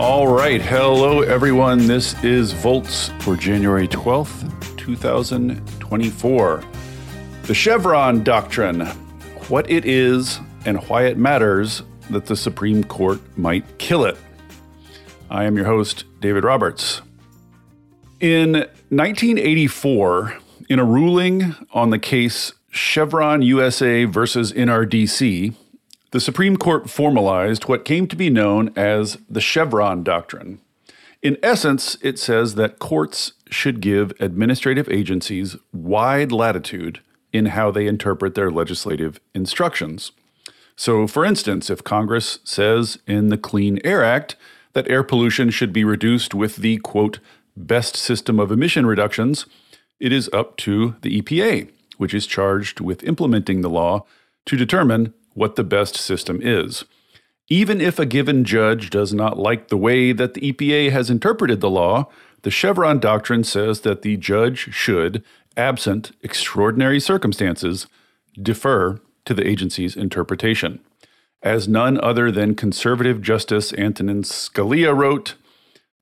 All right. Hello, everyone. This is Volts for January 12th, 2024. The Chevron Doctrine what it is and why it matters that the Supreme Court might kill it. I am your host, David Roberts. In 1984, in a ruling on the case Chevron USA versus NRDC, the Supreme Court formalized what came to be known as the Chevron Doctrine. In essence, it says that courts should give administrative agencies wide latitude in how they interpret their legislative instructions. So, for instance, if Congress says in the Clean Air Act that air pollution should be reduced with the quote, best system of emission reductions, it is up to the EPA, which is charged with implementing the law to determine what the best system is. Even if a given judge does not like the way that the EPA has interpreted the law, the Chevron doctrine says that the judge should, absent extraordinary circumstances, defer to the agency's interpretation. As none other than conservative Justice Antonin Scalia wrote,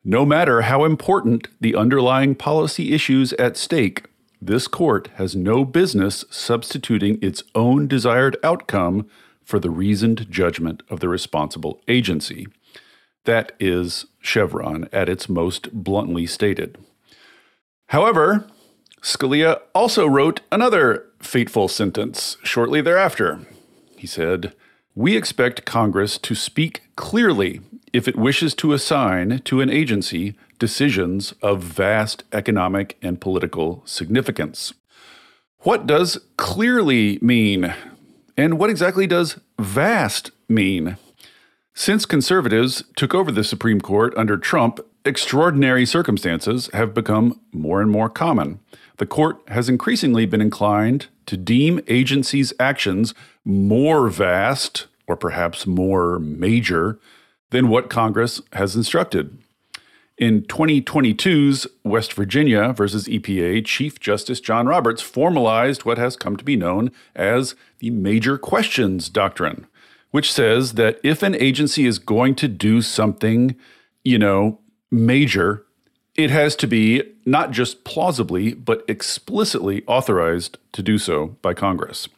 no matter how important the underlying policy issues at stake, this court has no business substituting its own desired outcome for the reasoned judgment of the responsible agency. That is Chevron at its most bluntly stated. However, Scalia also wrote another fateful sentence shortly thereafter. He said, We expect Congress to speak clearly if it wishes to assign to an agency decisions of vast economic and political significance. What does clearly mean? And what exactly does vast mean? Since conservatives took over the Supreme Court under Trump, extraordinary circumstances have become more and more common the court has increasingly been inclined to deem agencies' actions more vast or perhaps more major than what Congress has instructed. In 2022's West Virginia versus EPA, Chief Justice John Roberts formalized what has come to be known as the Major Questions Doctrine, which says that if an agency is going to do something, you know, major, it has to be not just plausibly, but explicitly authorized to do so by Congress.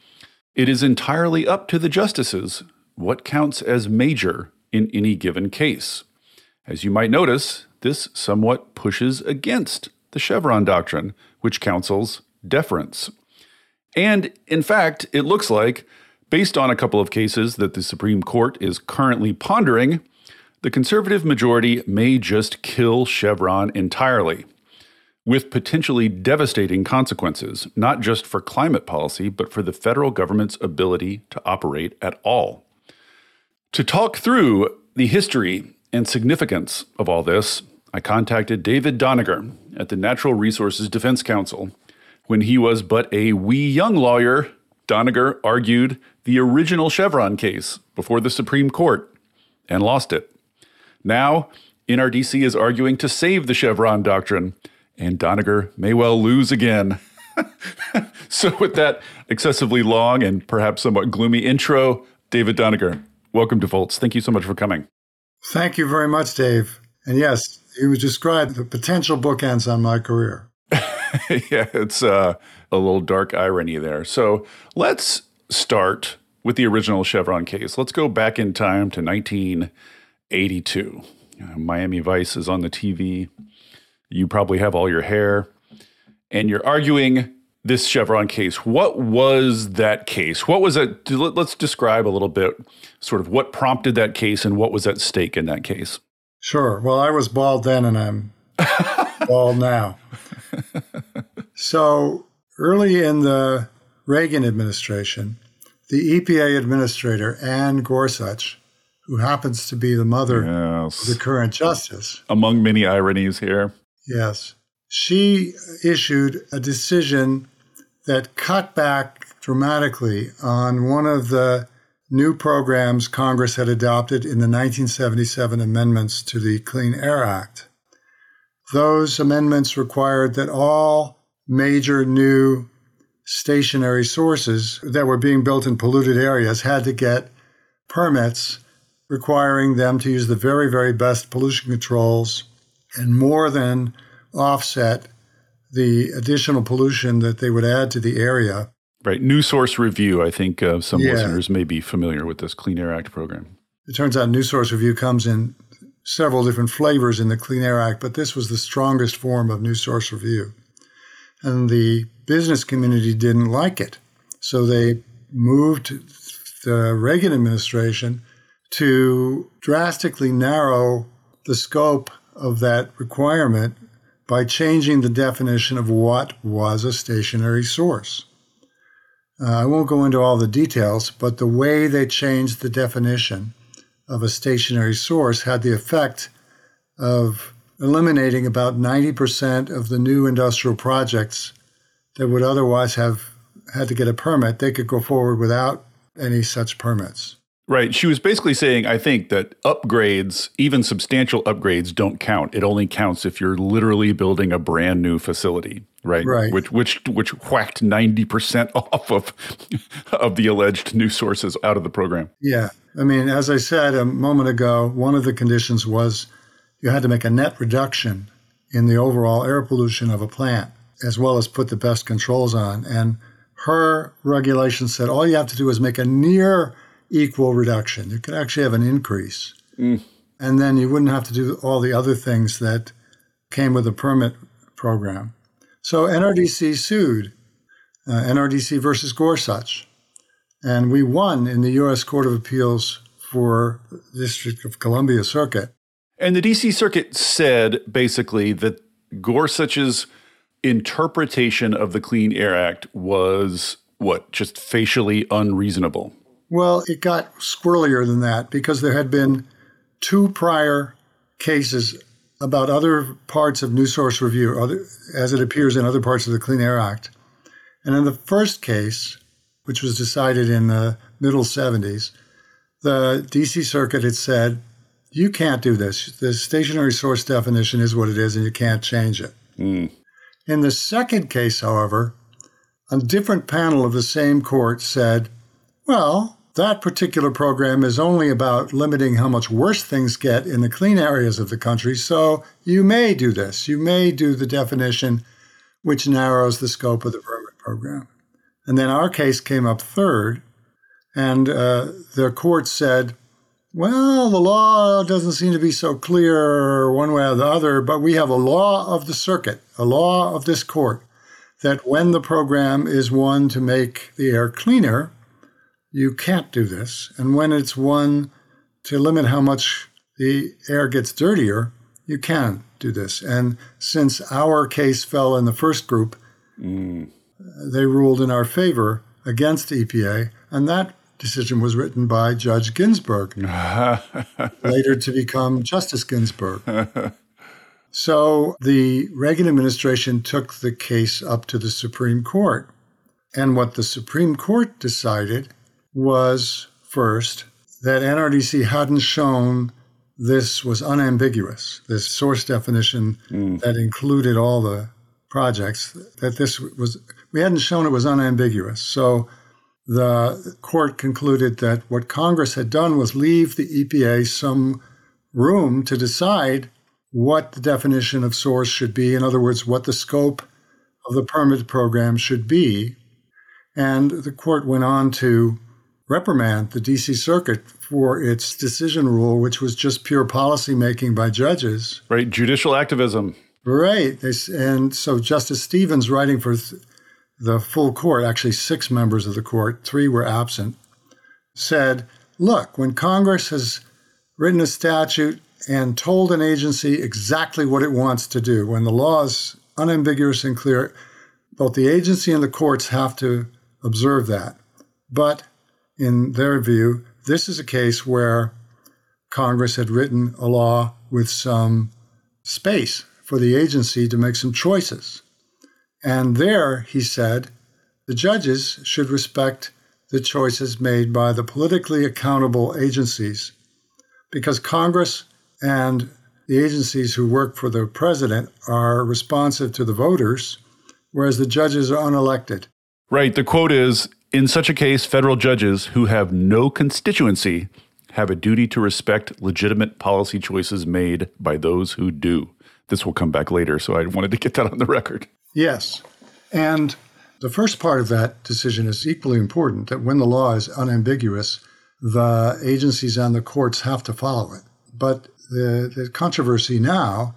It is entirely up to the justices what counts as major in any given case. As you might notice, this somewhat pushes against the Chevron doctrine, which counsels deference. And in fact, it looks like, based on a couple of cases that the Supreme Court is currently pondering, the conservative majority may just kill Chevron entirely, with potentially devastating consequences, not just for climate policy, but for the federal government's ability to operate at all. To talk through the history and significance of all this, I contacted David Doniger at the Natural Resources Defense Council. When he was but a wee young lawyer, Doniger argued the original Chevron case before the Supreme Court and lost it. Now, NRDC is arguing to save the Chevron doctrine, and Doniger may well lose again. so, with that excessively long and perhaps somewhat gloomy intro, David Doniger, welcome to Volts. Thank you so much for coming. Thank you very much, Dave. And yes, you described the potential bookends on my career. yeah, it's uh, a little dark irony there. So let's start with the original Chevron case. Let's go back in time to 1982. Uh, Miami Vice is on the TV. You probably have all your hair, and you're arguing this Chevron case. What was that case? What was it? Let's describe a little bit, sort of what prompted that case and what was at stake in that case. Sure. Well, I was bald then, and I'm bald now. So early in the Reagan administration, the EPA administrator Anne Gorsuch who happens to be the mother yes. of the current justice. Among many ironies here. Yes. She issued a decision that cut back dramatically on one of the new programs Congress had adopted in the 1977 amendments to the Clean Air Act. Those amendments required that all major new stationary sources that were being built in polluted areas had to get permits requiring them to use the very, very best pollution controls and more than offset the additional pollution that they would add to the area. Right. New Source Review. I think uh, some yeah. listeners may be familiar with this Clean Air Act program. It turns out New Source Review comes in several different flavors in the Clean Air Act, but this was the strongest form of New Source Review. And the business community didn't like it. So they moved the Reagan administration to drastically narrow the scope of that requirement by changing the definition of what was a stationary source. Uh, I won't go into all the details, but the way they changed the definition of a stationary source had the effect of eliminating about 90% of the new industrial projects that would otherwise have had to get a permit. They could go forward without any such permits. Right. She was basically saying, I think that upgrades, even substantial upgrades, don't count. It only counts if you're literally building a brand new facility, right? Right. Which which which whacked ninety percent off of of the alleged new sources out of the program. Yeah. I mean, as I said a moment ago, one of the conditions was you had to make a net reduction in the overall air pollution of a plant, as well as put the best controls on. And her regulation said all you have to do is make a near equal reduction. You could actually have an increase. Mm. And then you wouldn't have to do all the other things that came with the permit program. So NRDC sued uh, NRDC versus Gorsuch. And we won in the U.S. Court of Appeals for District of Columbia Circuit. And the D.C. Circuit said basically that Gorsuch's interpretation of the Clean Air Act was what, just facially unreasonable. Well, it got squirrelier than that because there had been two prior cases about other parts of New Source Review, other, as it appears in other parts of the Clean Air Act. And in the first case, which was decided in the middle 70s, the DC Circuit had said, you can't do this. The stationary source definition is what it is, and you can't change it. Mm. In the second case, however, a different panel of the same court said, well, that particular program is only about limiting how much worse things get in the clean areas of the country. So you may do this. You may do the definition which narrows the scope of the permit program. And then our case came up third, and uh, the court said, well, the law doesn't seem to be so clear one way or the other, but we have a law of the circuit, a law of this court, that when the program is one to make the air cleaner, you can't do this. And when it's one to limit how much the air gets dirtier, you can do this. And since our case fell in the first group, mm. they ruled in our favor against EPA. And that decision was written by Judge Ginsburg, later to become Justice Ginsburg. so the Reagan administration took the case up to the Supreme Court. And what the Supreme Court decided was first that NRDC hadn't shown this was unambiguous, this source definition mm. that included all the projects, that this was, we hadn't shown it was unambiguous. So the court concluded that what Congress had done was leave the EPA some room to decide what the definition of source should be. In other words, what the scope of the permit program should be. And the court went on to reprimand the DC Circuit for its decision rule, which was just pure policy making by judges. Right, judicial activism. Right. And so Justice Stevens, writing for the full court, actually six members of the court, three were absent, said, Look, when Congress has written a statute and told an agency exactly what it wants to do, when the law is unambiguous and clear, both the agency and the courts have to observe that. But in their view, this is a case where Congress had written a law with some space for the agency to make some choices. And there, he said, the judges should respect the choices made by the politically accountable agencies because Congress and the agencies who work for the president are responsive to the voters, whereas the judges are unelected. Right. The quote is in such a case, federal judges who have no constituency have a duty to respect legitimate policy choices made by those who do. This will come back later, so I wanted to get that on the record. Yes. And the first part of that decision is equally important that when the law is unambiguous, the agencies and the courts have to follow it. But the, the controversy now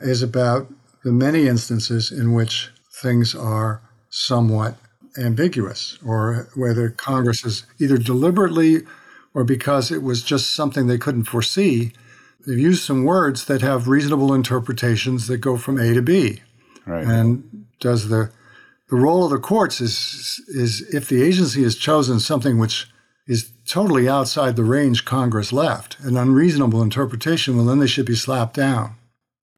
is about the many instances in which things are somewhat ambiguous, or whether Congress has either deliberately or because it was just something they couldn't foresee, they've used some words that have reasonable interpretations that go from A to B. Right. And does the the role of the courts is is if the agency has chosen something which is totally outside the range Congress left, an unreasonable interpretation, well then they should be slapped down.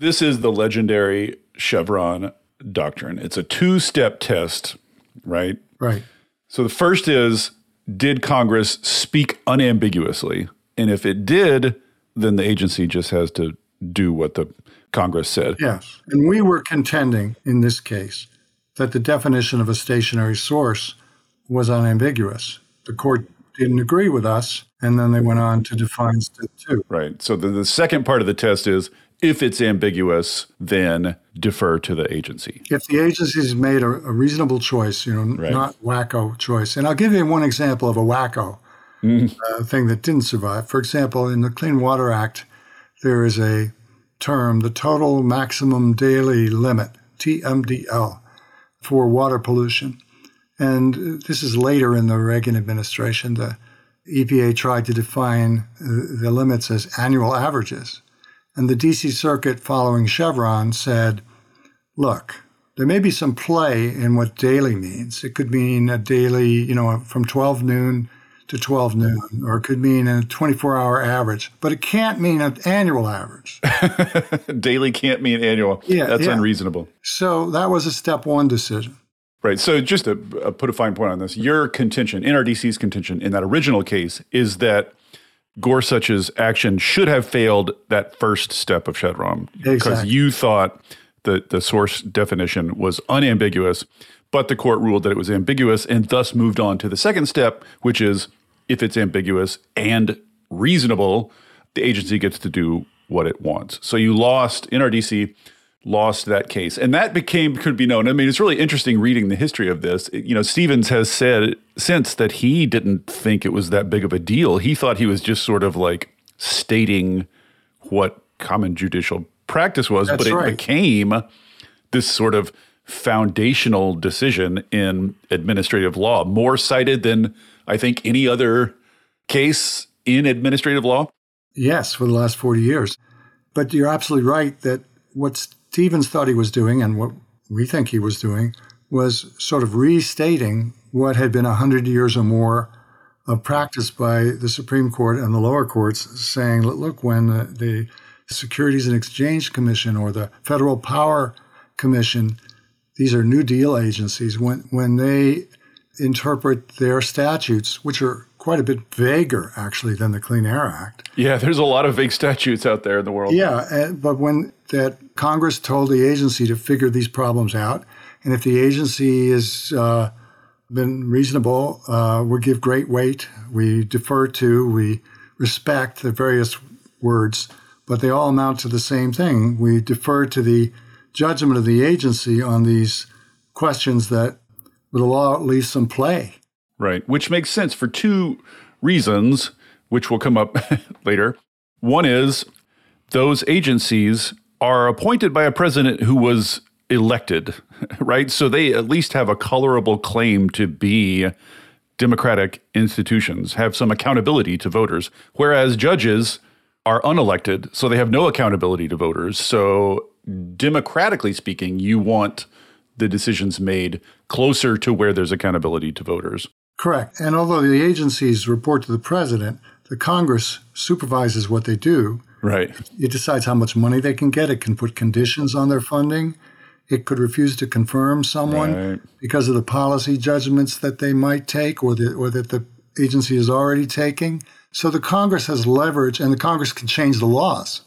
This is the legendary Chevron doctrine. It's a two-step test, right? Right. So the first is did Congress speak unambiguously? And if it did, then the agency just has to do what the Congress said. Yes. And we were contending in this case that the definition of a stationary source was unambiguous. The court didn't agree with us, and then they went on to define step two. Right. So the, the second part of the test is if it's ambiguous, then defer to the agency. If the agency's made a, a reasonable choice, you know, Right. not wacko choice. And I'll give you one example of a wacko uh, thing that didn't survive. For example, in the Clean Water Act, there is a term, the total maximum daily limit, TMDL, for water pollution. And this is later in the Reagan administration. The EPA tried to define uh, the limits as annual averages. And the DC Circuit, following Chevron, said, look, there may be some play in what daily means. It could mean a daily, you know, from 12 noon to 12 noon, or it could mean a 24 hour average, but it can't mean an annual average. Daily can't mean annual. Yeah, That's yeah. unreasonable. So that was a step one decision. Right. So just to uh, put a fine point on this, your contention, NRDC's contention in that original case is that Gorsuch's action should have failed that first step of Chevron because Exactly. you thought the the source definition was unambiguous, but the court ruled that it was ambiguous and thus moved on to the second step, which is if it's ambiguous and reasonable, the agency gets to do what it wants. So you lost in NRDC lost that case. And that became could be known. I mean, it's really interesting reading the history of this. You know, Stevens has said since that he didn't think it was that big of a deal. He thought he was just sort of like stating what common judicial practice was, That's but it right. became this sort of foundational decision in administrative law, more cited than I think any other case in administrative law. Yes, for the last 40 years. But you're absolutely right that what Stevens thought he was doing and what we think he was doing was sort of restating what had been 100 years or more of practice by the Supreme Court and the lower courts, saying, look, when the Securities and Exchange Commission or the Federal Power Commission, these are New Deal agencies, when, when they interpret their statutes, which are quite a bit vaguer, actually, than the Clean Air Act. Yeah, there's a lot of vague statutes out there in the world. Yeah, uh, but when that Congress told the agency to figure these problems out, and if the agency has uh, been reasonable, uh, we give great weight, we defer to, we respect the various words, but they all amount to the same thing. We defer to the judgment of the agency on these questions that the law leaves some play. Right, which makes sense for two reasons, which will come up later. One is those agencies are appointed by a president who was elected, right? So they at least have a colorable claim to be democratic institutions, have some accountability to voters, whereas judges are unelected, so they have no accountability to voters. So democratically speaking, you want the decisions made closer to where there's accountability to voters. Correct. And although the agencies report to the president, the Congress supervises what they do. Right. It decides how much money they can get. It can put conditions on their funding. It could refuse to confirm someone Right. because of the policy judgments that they might take or, that or that the agency is already taking. So the Congress has leverage, and the Congress can change the laws.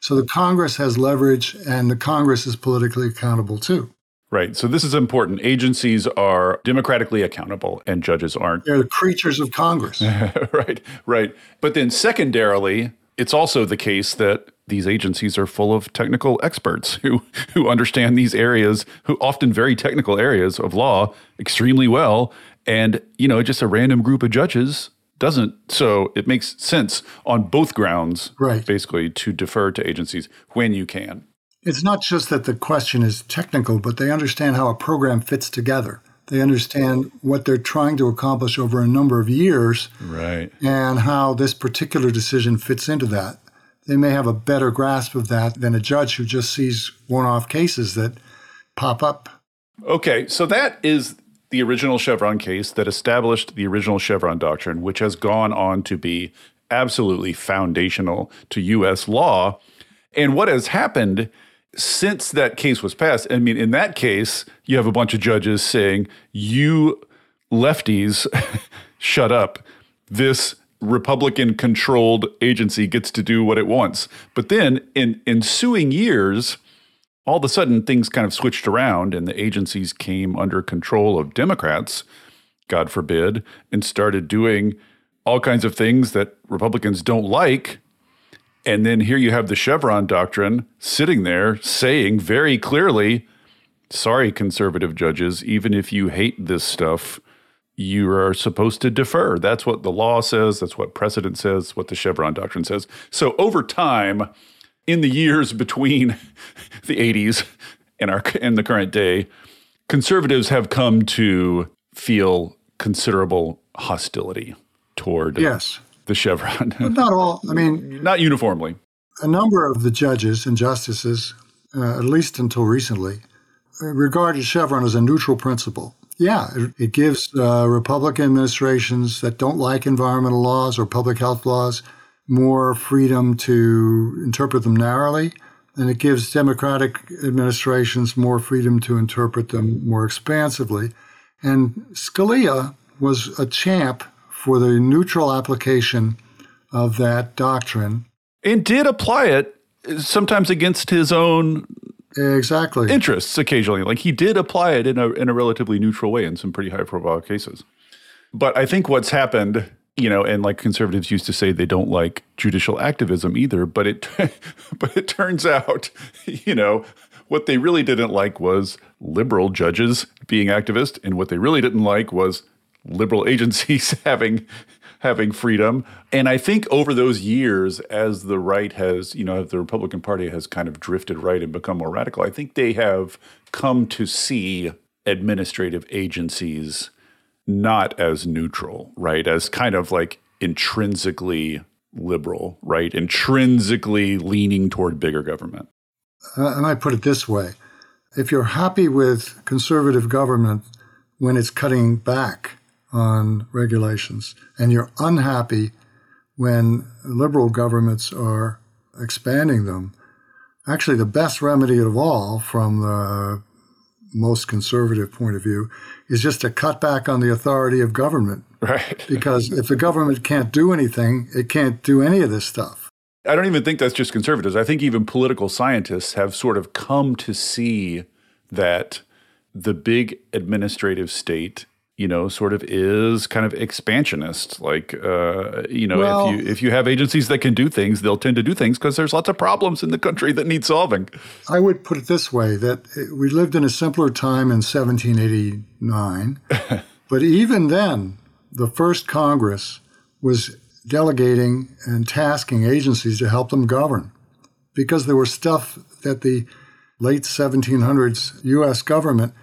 So the Congress has leverage, and the Congress is politically accountable too. Right. So this is important. Agencies are democratically accountable and judges aren't. They're the creatures of Congress. right. Right. But then secondarily, it's also the case that these agencies are full of technical experts who who understand these areas, who often very technical areas of law extremely well. And, you know, just a random group of judges doesn't. So it makes sense on both grounds, right. basically, to defer to agencies when you can. It's not just that the question is technical, but they understand how a program fits together. They understand what they're trying to accomplish over a number of years. Right. And how this particular decision fits into that. They may have a better grasp of that than a judge who just sees one off cases that pop up. Okay, so that is the original Chevron case that established the original Chevron doctrine, which has gone on to be absolutely foundational to U.S. law. And what has happened since that case was passed, I mean, in that case, you have a bunch of judges saying, you lefties, shut up. This Republican controlled agency gets to do what it wants. But then in ensuing years, all of a sudden things kind of switched around and the agencies came under control of Democrats, God forbid, and started doing all kinds of things that Republicans don't like and then here you have the Chevron doctrine sitting there saying very clearly, sorry, conservative judges, even if you hate this stuff, you are supposed to defer. That's what the law says. That's what precedent says, what the Chevron doctrine says. So over time, in the years between the 80s and our and the current day, conservatives have come to feel considerable hostility toward yes the Chevron. Not all. I mean, not uniformly. A number of the judges and justices, uh, at least until recently, regarded Chevron as a neutral principle. Yeah, it, it gives uh, Republican administrations that don't like environmental laws or public health laws more freedom to interpret them narrowly, and it gives Democratic administrations more freedom to interpret them more expansively. And Scalia was a champ for the neutral application of that doctrine. And did apply it uh, sometimes against his own exactly interests occasionally. Like he did apply it in a in a relatively neutral way in some pretty high profile cases. But I think what's happened, you know, and like conservatives used to say they don't like judicial activism either, but it but it turns out, you know, what they really didn't like was liberal judges being activists and what they really didn't like was liberal agencies having having freedom. And I think over those years, as the right has, you know, the Republican Party has kind of drifted right and become more radical, I think they have come to see administrative agencies not as neutral, right? As kind of like intrinsically liberal, right? Intrinsically leaning toward bigger government. Uh, I put it this way if you're happy with conservative government when it's cutting back on regulations, and you're unhappy when liberal governments are expanding them, actually, the best remedy of all, from the most conservative point of view, is just to cut back on the authority of government. Right. because if the government can't do anything, it can't do any of this stuff. I don't even think that's just conservatives. I think even political scientists have sort of come to see that the big administrative state you know, sort of is kind of expansionist. Like, uh, you know, well, if you if you have agencies that can do things, they'll tend to do things because there's lots of problems in the country that need solving. I would put it this way: that we lived in a simpler time in 1789, but even then, the first Congress was delegating and tasking agencies to help them govern, because there was stuff that the late 1700s U.S. government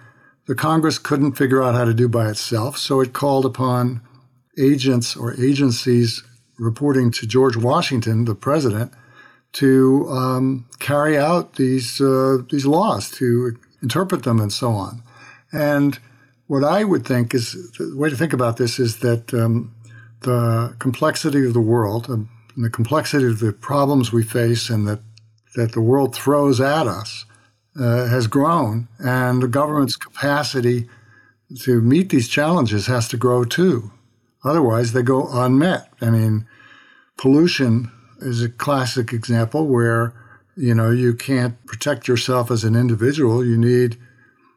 the Congress couldn't figure out how to do by itself, so it called upon agents or agencies reporting to George Washington, the president, to um, carry out these uh, these laws, to interpret them, and so on. And what I would think is the way to think about this is that um, the complexity of the world um, and the complexity of the problems we face, and that that the world throws at us uh, has grown, and the government's capacity to meet these challenges has to grow too. Otherwise, they go unmet. I mean, pollution is a classic example where you know you can't protect yourself as an individual. You need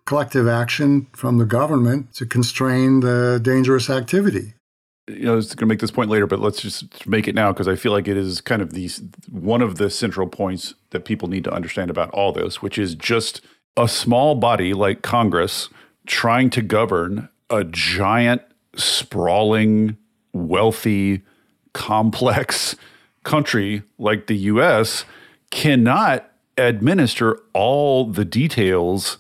collective action from the government to constrain the dangerous activity. You know, I was going to make this point later, but let's just make it now because I feel like it is kind of these one of the central points that people need to understand about all this, which is just a small body like Congress trying to govern a giant, sprawling, wealthy, complex country like the US cannot administer all the details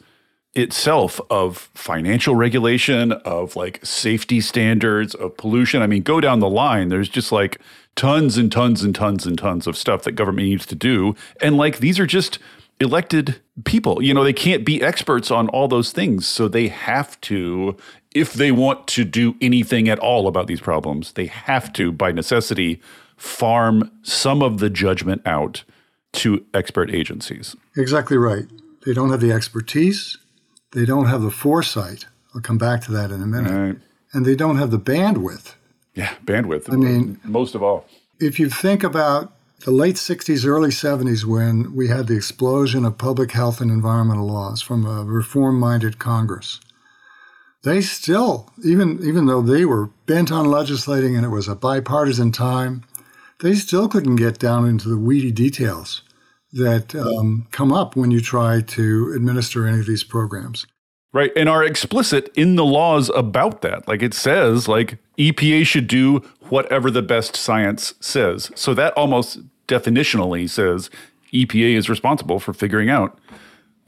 itself of financial regulation, of like safety standards, of pollution. I mean, go down the line, there's just like tons and tons and tons and tons of stuff that government needs to do. And like these are just elected people. You know, they can't be experts on all those things. So they have to, if they want to do anything at all about these problems, they have to, by necessity, farm some of the judgment out to expert agencies. Exactly right. They don't have the expertise, they don't have the foresight. I'll come back to that in a minute. Right. And they don't have the bandwidth. Yeah, bandwidth. I mean, most of all. If you think about the late 60s, early 70s, when we had the explosion of public health and environmental laws from a reform minded Congress, they still, even, even though they were bent on legislating and it was a bipartisan time, they still couldn't get down into the weedy details that um, come up when you try to administer any of these programs. Right. And are explicit in the laws about that. Like it says, like EPA should do whatever the best science says. So that almost definitionally says EPA is responsible for figuring out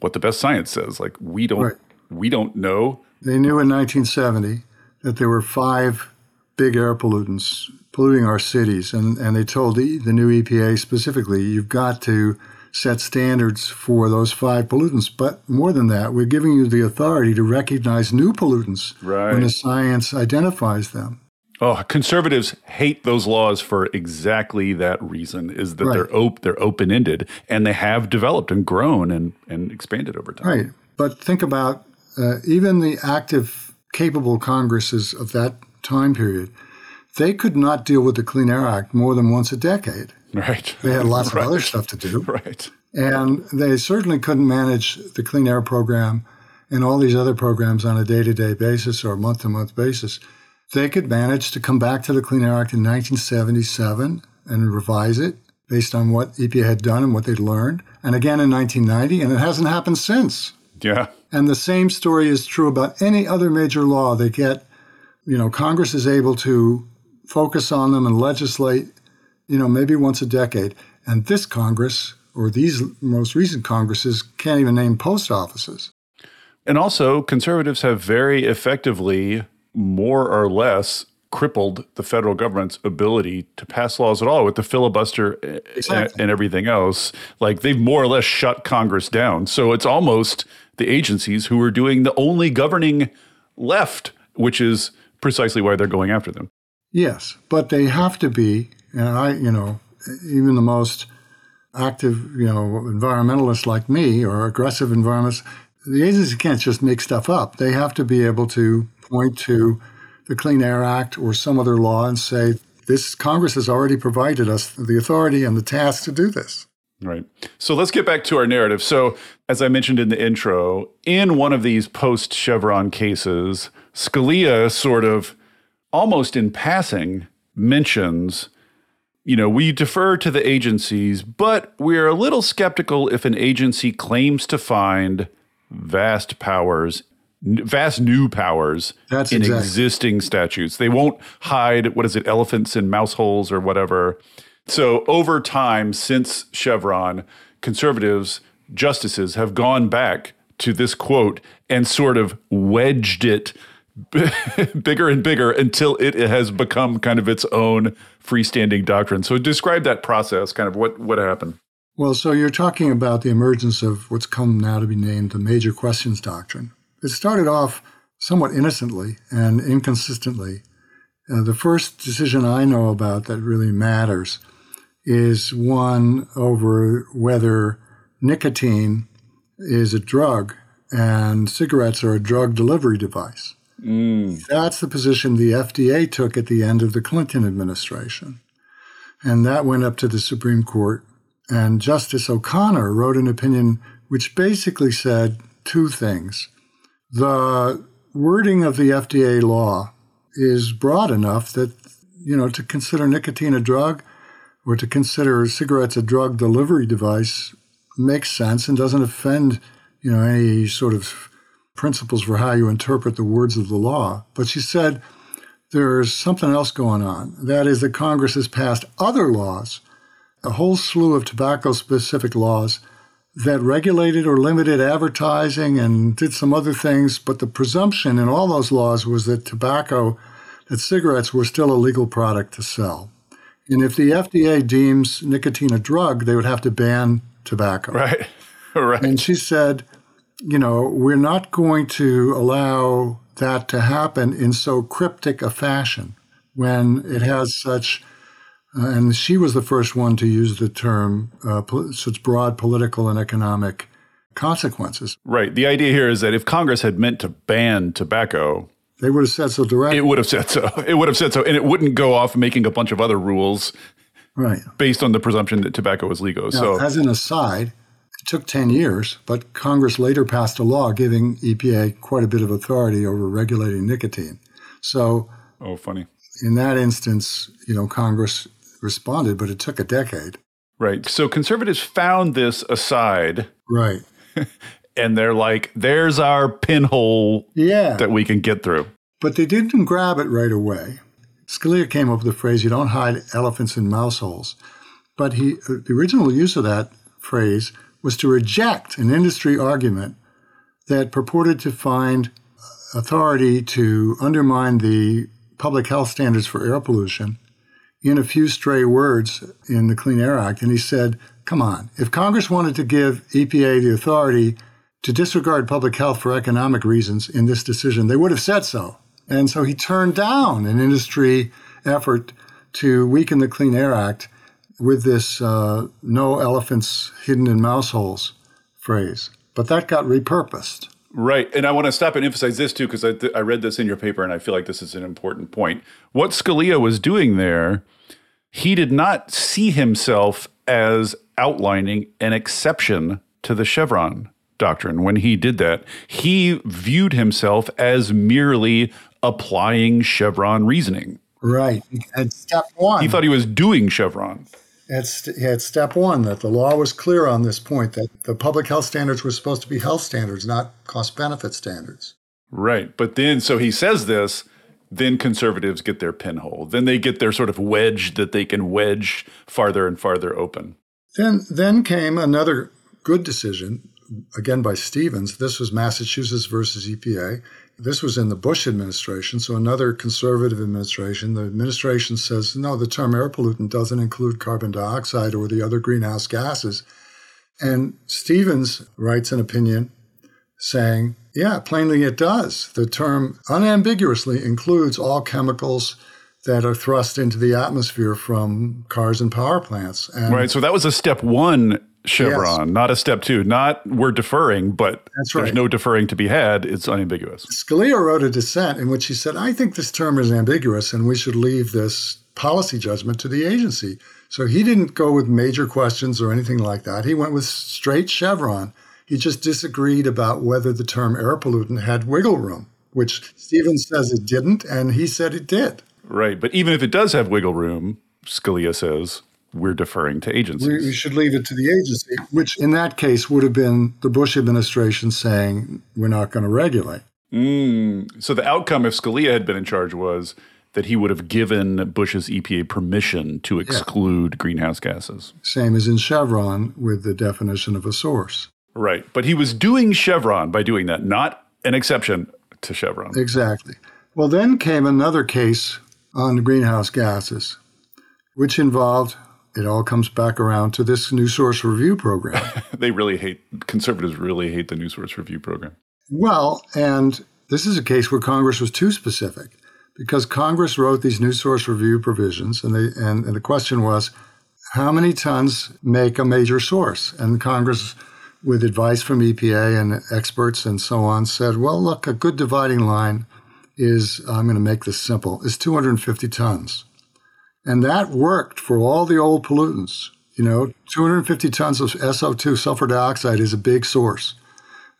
what the best science says. Like we don't right. we don't know. They knew in 1970 that there were five big air pollutants polluting our cities, and, and they told the, the new EPA specifically, you've got to set standards for those five pollutants. But more than that, we're giving you the authority to recognize new pollutants right. when the science identifies them. Oh, conservatives hate those laws for exactly that reason is that right. they're op- they're open-ended and they have developed and grown and, and expanded over time. Right. But think about uh, even the active capable congresses of that time period. They could not deal with the Clean Air Act more than once a decade. Right. They had lots right. of other stuff to do. Right. And they certainly couldn't manage the Clean Air Program and all these other programs on a day to day basis or month to month basis. They could manage to come back to the Clean Air Act in 1977 and revise it based on what EPA had done and what they'd learned, and again in 1990, and it hasn't happened since. Yeah. And the same story is true about any other major law. They get, you know, Congress is able to focus on them and legislate you know, maybe once a decade. And this Congress or these most recent Congresses can't even name post offices. And also, conservatives have very effectively, more or less, crippled the federal government's ability to pass laws at all with the filibuster eh, exactly. and everything else. Like they've more or less shut Congress down. So it's almost the agencies who are doing the only governing left, which is precisely why they're going after them. Yes, but they have to be and I, you know, even the most active, you know, environmentalists like me or aggressive environmentalists, the agency can't just make stuff up. They have to be able to point to the Clean Air Act or some other law and say, this Congress has already provided us the authority and the task to do this. Right. So let's get back to our narrative. So, as I mentioned in the intro, in one of these post Chevron cases, Scalia sort of almost in passing mentions you know, we defer to the agencies, but we're a little skeptical if an agency claims to find vast powers, vast new powers That's in exactly. existing statutes. They won't hide, what is it, elephants in mouse holes or whatever. So over time, since Chevron, conservatives, justices have gone back to this quote and sort of wedged it bigger and bigger until it has become kind of its own freestanding doctrine. So describe that process, kind of what, what happened. Well, so you're talking about the emergence of what's come now to be named the major questions doctrine. It started off somewhat innocently and inconsistently. Uh, the first decision I know about that really matters is one over whether nicotine is a drug and cigarettes are a drug delivery device. Mm. That's the position the FDA took at the end of the Clinton administration. And that went up to the Supreme Court. And Justice O'Connor wrote an opinion which basically said two things. The wording of the FDA law is broad enough that, you know, to consider nicotine a drug or to consider cigarettes a drug delivery device makes sense and doesn't offend, you know, any sort of principles for how you interpret the words of the law. But she said there's something else going on. That is that Congress has passed other laws, a whole slew of tobacco specific laws that regulated or limited advertising and did some other things. But the presumption in all those laws was that tobacco, that cigarettes were still a legal product to sell. And if the FDA deems nicotine a drug, they would have to ban tobacco. Right. right. And she said, you know, we're not going to allow that to happen in so cryptic a fashion when it has such uh, and she was the first one to use the term uh, such broad political and economic consequences. Right. The idea here is that if Congress had meant to ban tobacco, they would have said so directly. It would have said so. It would have said so, and it wouldn't go off making a bunch of other rules, right? Based on the presumption that tobacco was legal. Now, so, as an aside, took ten years, but Congress later passed a law giving EPA quite a bit of authority over regulating nicotine. So, oh, funny. In that instance, you know, Congress responded, but it took a decade. Right. So conservatives found this aside. Right. and they're like, there's our pinhole yeah. that we can get through. But they didn't grab it right away. Scalia came up with the phrase, you don't hide elephants in mouse holes. But he, uh, the original use of that phrase was to reject an industry argument that purported to find authority to undermine the public health standards for air pollution in a few stray words in the Clean Air Act. And he said, come on, if Congress wanted to give EPA the authority to disregard public health for economic reasons in this decision, they would have said so. And so he turned down an industry effort to weaken the Clean Air Act with this uh, no elephants hidden in mouse holes phrase. But that got repurposed. Right. And I want to stop and emphasize this too, because I, th- I read this in your paper and I feel like this is an important point. What Scalia was doing there, he did not see himself as outlining an exception to the Chevron doctrine when he did that. He viewed himself as merely applying Chevron reasoning. Right. At step one. He thought he was doing Chevron at, st- at step one that the law was clear on this point that the public health standards were supposed to be health standards, not cost benefit standards. Right. But then, so he says this, then conservatives get their pinhole. Then they get their sort of wedge that they can wedge farther and farther open. Then, then came another good decision, again by Stevens. This was Massachusetts versus EPA. This was in the Bush administration, so another conservative administration. The administration says, no, the term air pollutant doesn't include carbon dioxide or the other greenhouse gases. And Stevens writes an opinion saying, yeah, plainly it does. The term unambiguously includes all chemicals that are thrust into the atmosphere from cars and power plants. And right. So that was a step one Chevron, yes. not a step two. Not we're deferring, but That's there's no deferring to be had. It's unambiguous. Scalia wrote a dissent in which he said, I think this term is ambiguous and we should leave this policy judgment to the agency. So he didn't go with major questions or anything like that. He went with straight Chevron. He just disagreed about whether the term air pollutant had wiggle room, which Stevens says it didn't, and he said it did. Right. But even if it does have wiggle room, Scalia says we're deferring to agencies. We, we, should leave it to the agency, which in that case would have been the Bush administration saying we're not going to regulate. Mm. So the outcome, if Scalia had been in charge, was that he would have given Bush's EPA permission to exclude yeah. greenhouse gases. Same as in Chevron with the definition of a source. Right. But he was doing Chevron by doing that, not an exception to Chevron. Exactly. Well, then came another case on greenhouse gases, which involved it all comes back around to this new source review program. they really hate conservatives really hate the new source review program. Well, and this is a case where Congress was too specific because Congress wrote these new source review provisions and they and, and the question was how many tons make a major source? And Congress with advice from EPA and experts and so on said, well, look, a good dividing line is I'm going to make this simple, is 250 tons. And that worked for all the old pollutants. You know, 250 tons of SO2, sulfur dioxide, is a big source.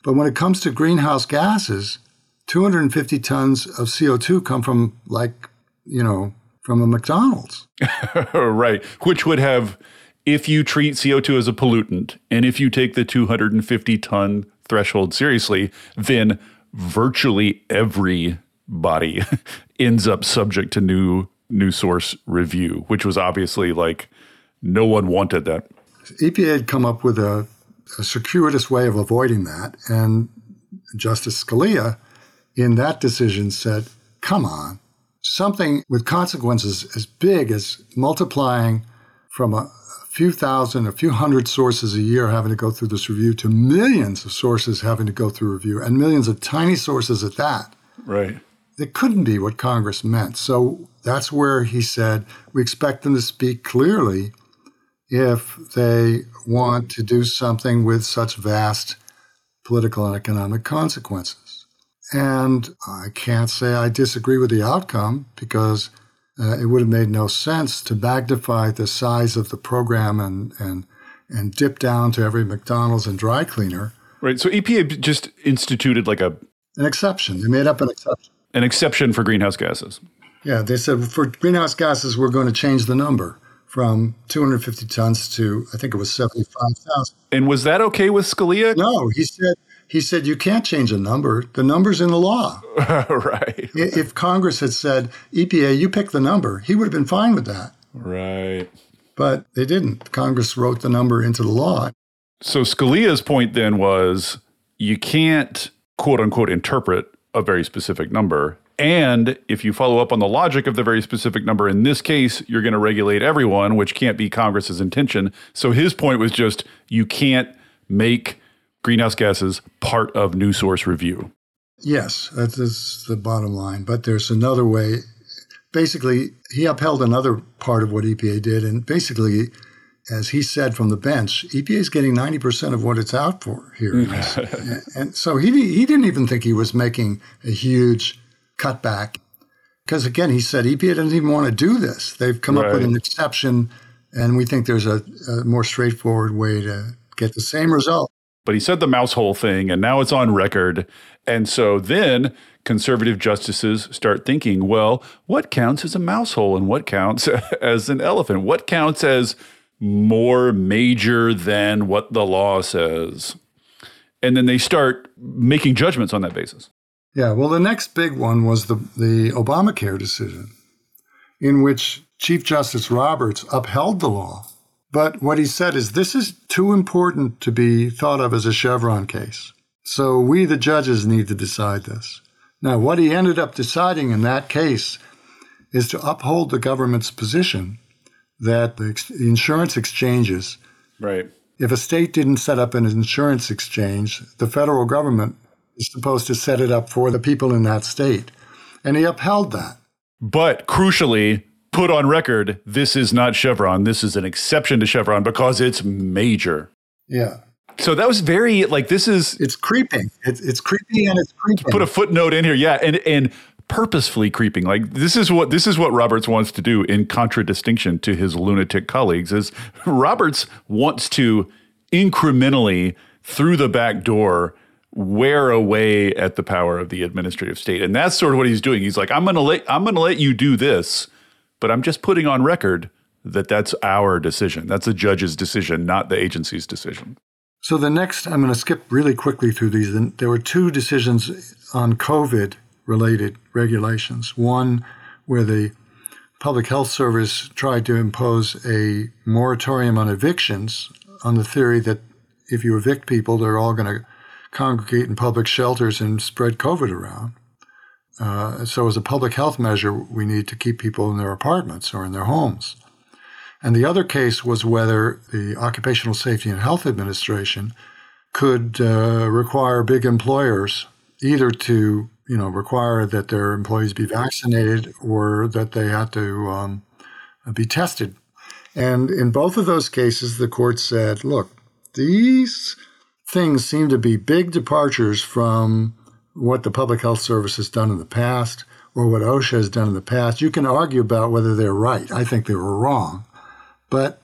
But when it comes to greenhouse gases, 250 tons of CO2 come from like, you know, from a McDonald's. right. Which would have, if you treat CO2 as a pollutant and if you take the 250 ton threshold seriously, then virtually every body ends up subject to new new source review, which was obviously like no one wanted that. EPA had come up with a, a circuitous way of avoiding that, and Justice Scalia in that decision said, come on, something with consequences as big as multiplying from a few thousand, a few hundred sources a year having to go through this review to millions of sources having to go through review and millions of tiny sources at that. Right. It couldn't be what Congress meant. So that's where he said we expect them to speak clearly if they want to do something with such vast political and economic consequences. And I can't say I disagree with the outcome because uh, it would have made no sense to magnify the size of the program and, and, and dip down to every McDonald's and dry cleaner. Right. So EPA just instituted like a an exception. They made up an exception. An exception for greenhouse gases. Yeah, they said for greenhouse gases, we're going to change the number from 250 tons to I think it was 75,000. And was that okay with Scalia? No, he said he said, You can't change a number. The number's in the law. right. If Congress had said, EPA, you pick the number, he would have been fine with that. Right. But they didn't. Congress wrote the number into the law. So Scalia's point then was you can't, quote unquote, interpret a very specific number. And if you follow up on the logic of the very specific number, in this case, you're going to regulate everyone, which can't be Congress's intention. So his point was just you can't make greenhouse gases part of new source review. Yes, that is the bottom line. But there's another way. Basically, he upheld another part of what EPA did. And basically, as he said from the bench, EPA is getting 90% of what it's out for here. Mm. and so he, he didn't even think he was making a huge cutback. Because again, he said EPA doesn't even want to do this. They've come right. up with an exception, and we think there's a, a more straightforward way to get the same result but he said the mouse hole thing and now it's on record. And so then conservative justices start thinking, well, what counts as a mouse hole and what counts as an elephant? What counts as more major than what the law says? And then they start making judgments on that basis. Yeah, well, the next big one was the, the Obamacare decision, in which Chief Justice Roberts upheld the law but what he said is this is too important to be thought of as a Chevron case. So we, the judges, need to decide this. Now, what he ended up deciding in that case is to uphold the government's position that the insurance exchanges, right. if a state didn't set up an insurance exchange, the federal government is supposed to set it up for the people in that state. And he upheld that. But crucially, put on record this is not Chevron. This is an exception to Chevron because it's major. Yeah. So that was very like this is it's creeping. It's it's creepy and it's creeping. Put a footnote in here, yeah, and and purposefully creeping. Like this is what this is what Roberts wants to do in contradistinction to his lunatic colleagues. Is Roberts wants to incrementally through the back door wear away at the power of the administrative state, and that's sort of what he's doing. He's like, I'm gonna let I'm gonna let you do this but I'm just putting on record that that's our decision. That's the judge's decision, not the agency's decision. So the next, I'm going to skip really quickly through these. There were two decisions on COVID related regulations. One where the Public Health Service tried to impose a moratorium on evictions on the theory that if you evict people, they're all going to congregate in public shelters and spread COVID around. Uh, so, as a public health measure, we need to keep people in their apartments or in their homes. And the other case was whether the Occupational Safety and Health Administration could uh, require big employers either to, you know, require that their employees be vaccinated or that they had to um, be tested. And in both of those cases, the court said, look, these things seem to be big departures from what the Public Health Service has done in the past or what OSHA has done in the past. You can argue about whether they're right. I think they were wrong. But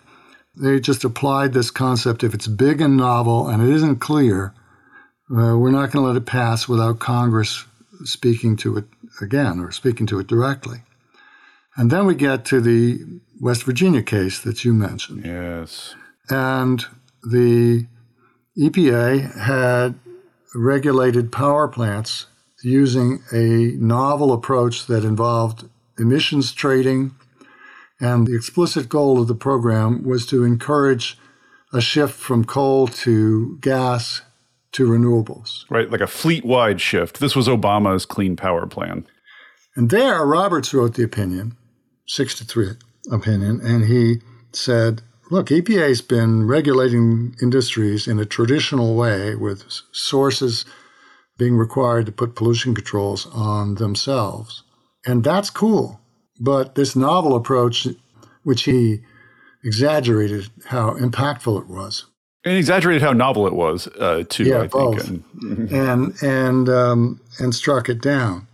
they just applied this concept if it's big and novel and it isn't clear, uh, we're not going to let it pass without Congress speaking to it again or speaking to it directly. And then we get to the West Virginia case that you mentioned. Yes. And the EPA had regulated power plants using a novel approach that involved emissions trading. And the explicit goal of the program was to encourage a shift from coal to gas to renewables. Right, like a fleet wide shift. This was Obama's clean power plan. And there, Roberts wrote the opinion, six to three opinion, and he said, look, EPA's been regulating industries in a traditional way with sources being required to put pollution controls on themselves. And that's cool. But this novel approach, which he exaggerated how impactful it was. And exaggerated how novel it was, uh, too. Yeah, I both. think. And and and, um, and struck it down.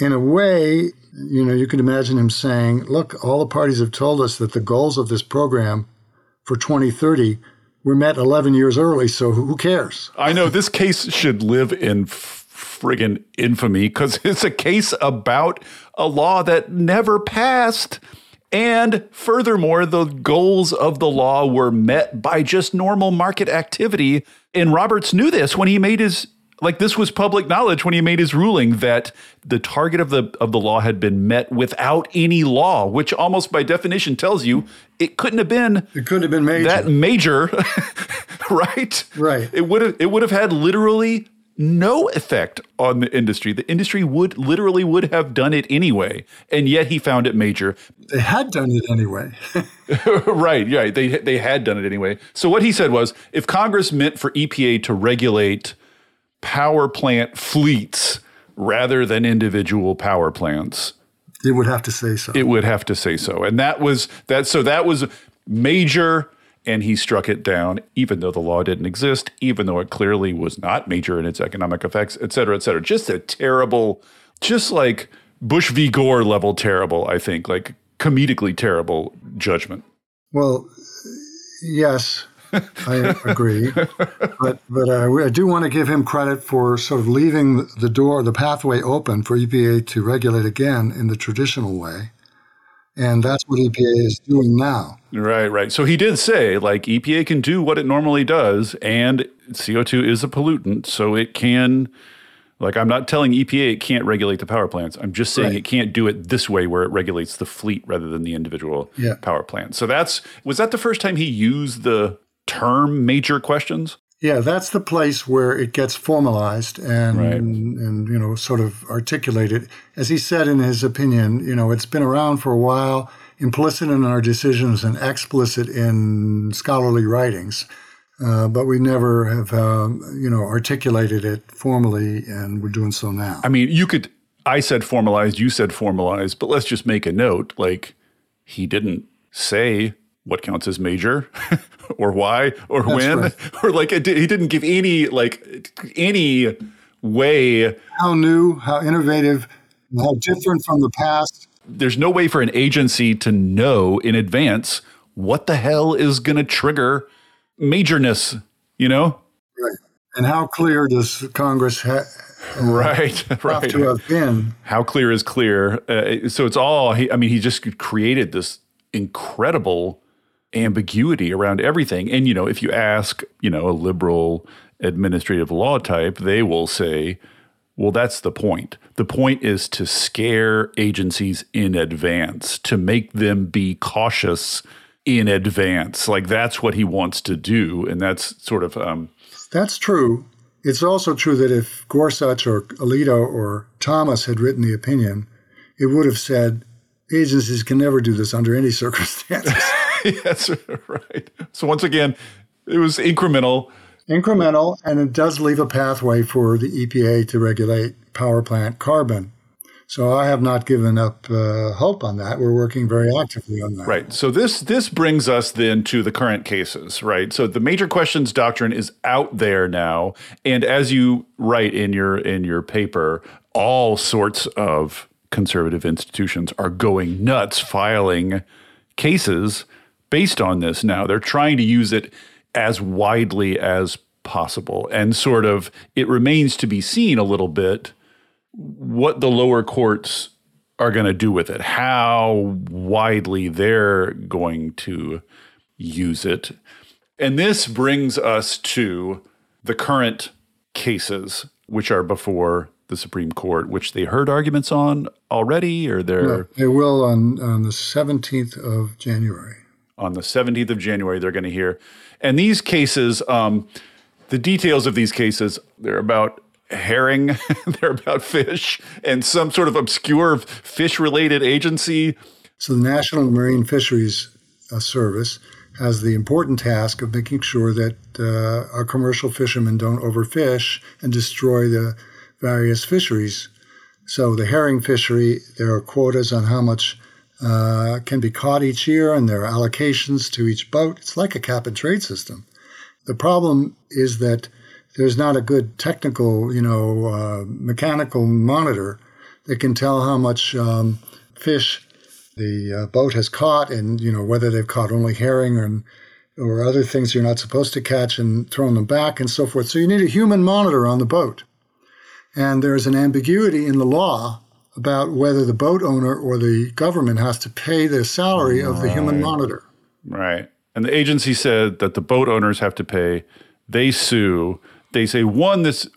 In a way, you know, you can imagine him saying, "Look, all the parties have told us that the goals of this program for 2030 were met 11 years early. So who cares?" I know this case should live in friggin' infamy because it's a case about a law that never passed. And furthermore, the goals of the law were met by just normal market activity. And Roberts knew this when he made his like this was public knowledge when he made his ruling that the target of the of the law had been met without any law, which almost by definition tells you it couldn't have been it couldn't have been major. that major, right? Right. It would have it would have had literally no effect on the industry. The industry would literally would have done it anyway, and yet he found it major. They had done it anyway. right, right. They they had done it anyway. So what he said was, if Congress meant for EPA to regulate power plant fleets rather than individual power plants, it would have to say so. it would have to say so. And that was that. So that was major and he struck it down, even though the law didn't exist, even though it clearly was not major in its economic effects, et cetera, et cetera. Just a terrible, just like Bush v. Gore level terrible, I think, like comedically terrible judgment. Well, yes, I agree, but but uh, I do want to give him credit for sort of leaving the door, the pathway open for EPA to regulate again in the traditional way. And that's what EPA is doing now. Right, right. So he did say, like, EPA can do what it normally does, and CO2 is a pollutant, so it can. Like, I'm not telling EPA it can't regulate the power plants. I'm just saying Right. it can't do it this way where it regulates the fleet rather than the individual Yeah. power plant. So that's, was that the first time he used the term major questions? Yeah, that's the place where it gets formalized and Right. and you know sort of articulated. As he said in his opinion, you know, it's been around for a while, implicit in our decisions and explicit in scholarly writings, uh, but we never have um, you know articulated it formally, and we're doing so now. I mean, you could, I said formalized, you said formalized, but let's just make a note. Like, he didn't say what counts as major or why or when right. or like it, he didn't give any like any way How new, how innovative, how different from the past. there's no way for an agency to know in advance what the hell is going to trigger majorness you know Right. And how clear does Congress ha- right have right to have been? how clear is clear uh, so it's all he, i mean he just created this incredible ambiguity around everything and you know if you ask you know a liberal administrative law type they will say well that's the point the point is to scare agencies in advance to make them be cautious in advance like that's what he wants to do and that's sort of um, That's true. It's also true that if Gorsuch or Alito or Thomas had written the opinion, it would have said agencies can never do this under any circumstances. yes right so once again it was incremental Incremental, and it does leave a pathway for the EPA to regulate power plant carbon. So I have not given up uh, hope on that. We're working very actively on that. Right. So this this brings us then to the current cases, right? So the major questions doctrine is out there now, and as you write in your in your paper, all sorts of conservative institutions are going nuts filing cases based on this now. They're trying to use it as widely as possible. And sort of, it remains to be seen a little bit what the lower courts are going to do with it, how widely they're going to use it. And this brings us to the current cases, which are before the Supreme Court, which they heard arguments on already, or they're. They will on, on the 17th of January. On the 17th of January, they're going to hear. And these cases, um, the details of these cases, they're about herring, they're about fish, and some sort of obscure fish related agency. So the National Marine Fisheries uh, Service has the important task of making sure that uh, our commercial fishermen don't overfish and destroy the various fisheries. So the herring fishery, there are quotas on how much uh, can be caught each year, and there are allocations to each boat. It's like a cap and trade system. The problem is that there's not a good technical, you know, uh, mechanical monitor that can tell how much um, fish the uh, boat has caught, and you know whether they've caught only herring or or other things you're not supposed to catch and thrown them back and so forth. So you need a human monitor on the boat, and there's an ambiguity in the law about whether the boat owner or the government has to pay the salary of the human monitor. Right. And the agency said that the boat owners have to pay. They sue. They say, one, this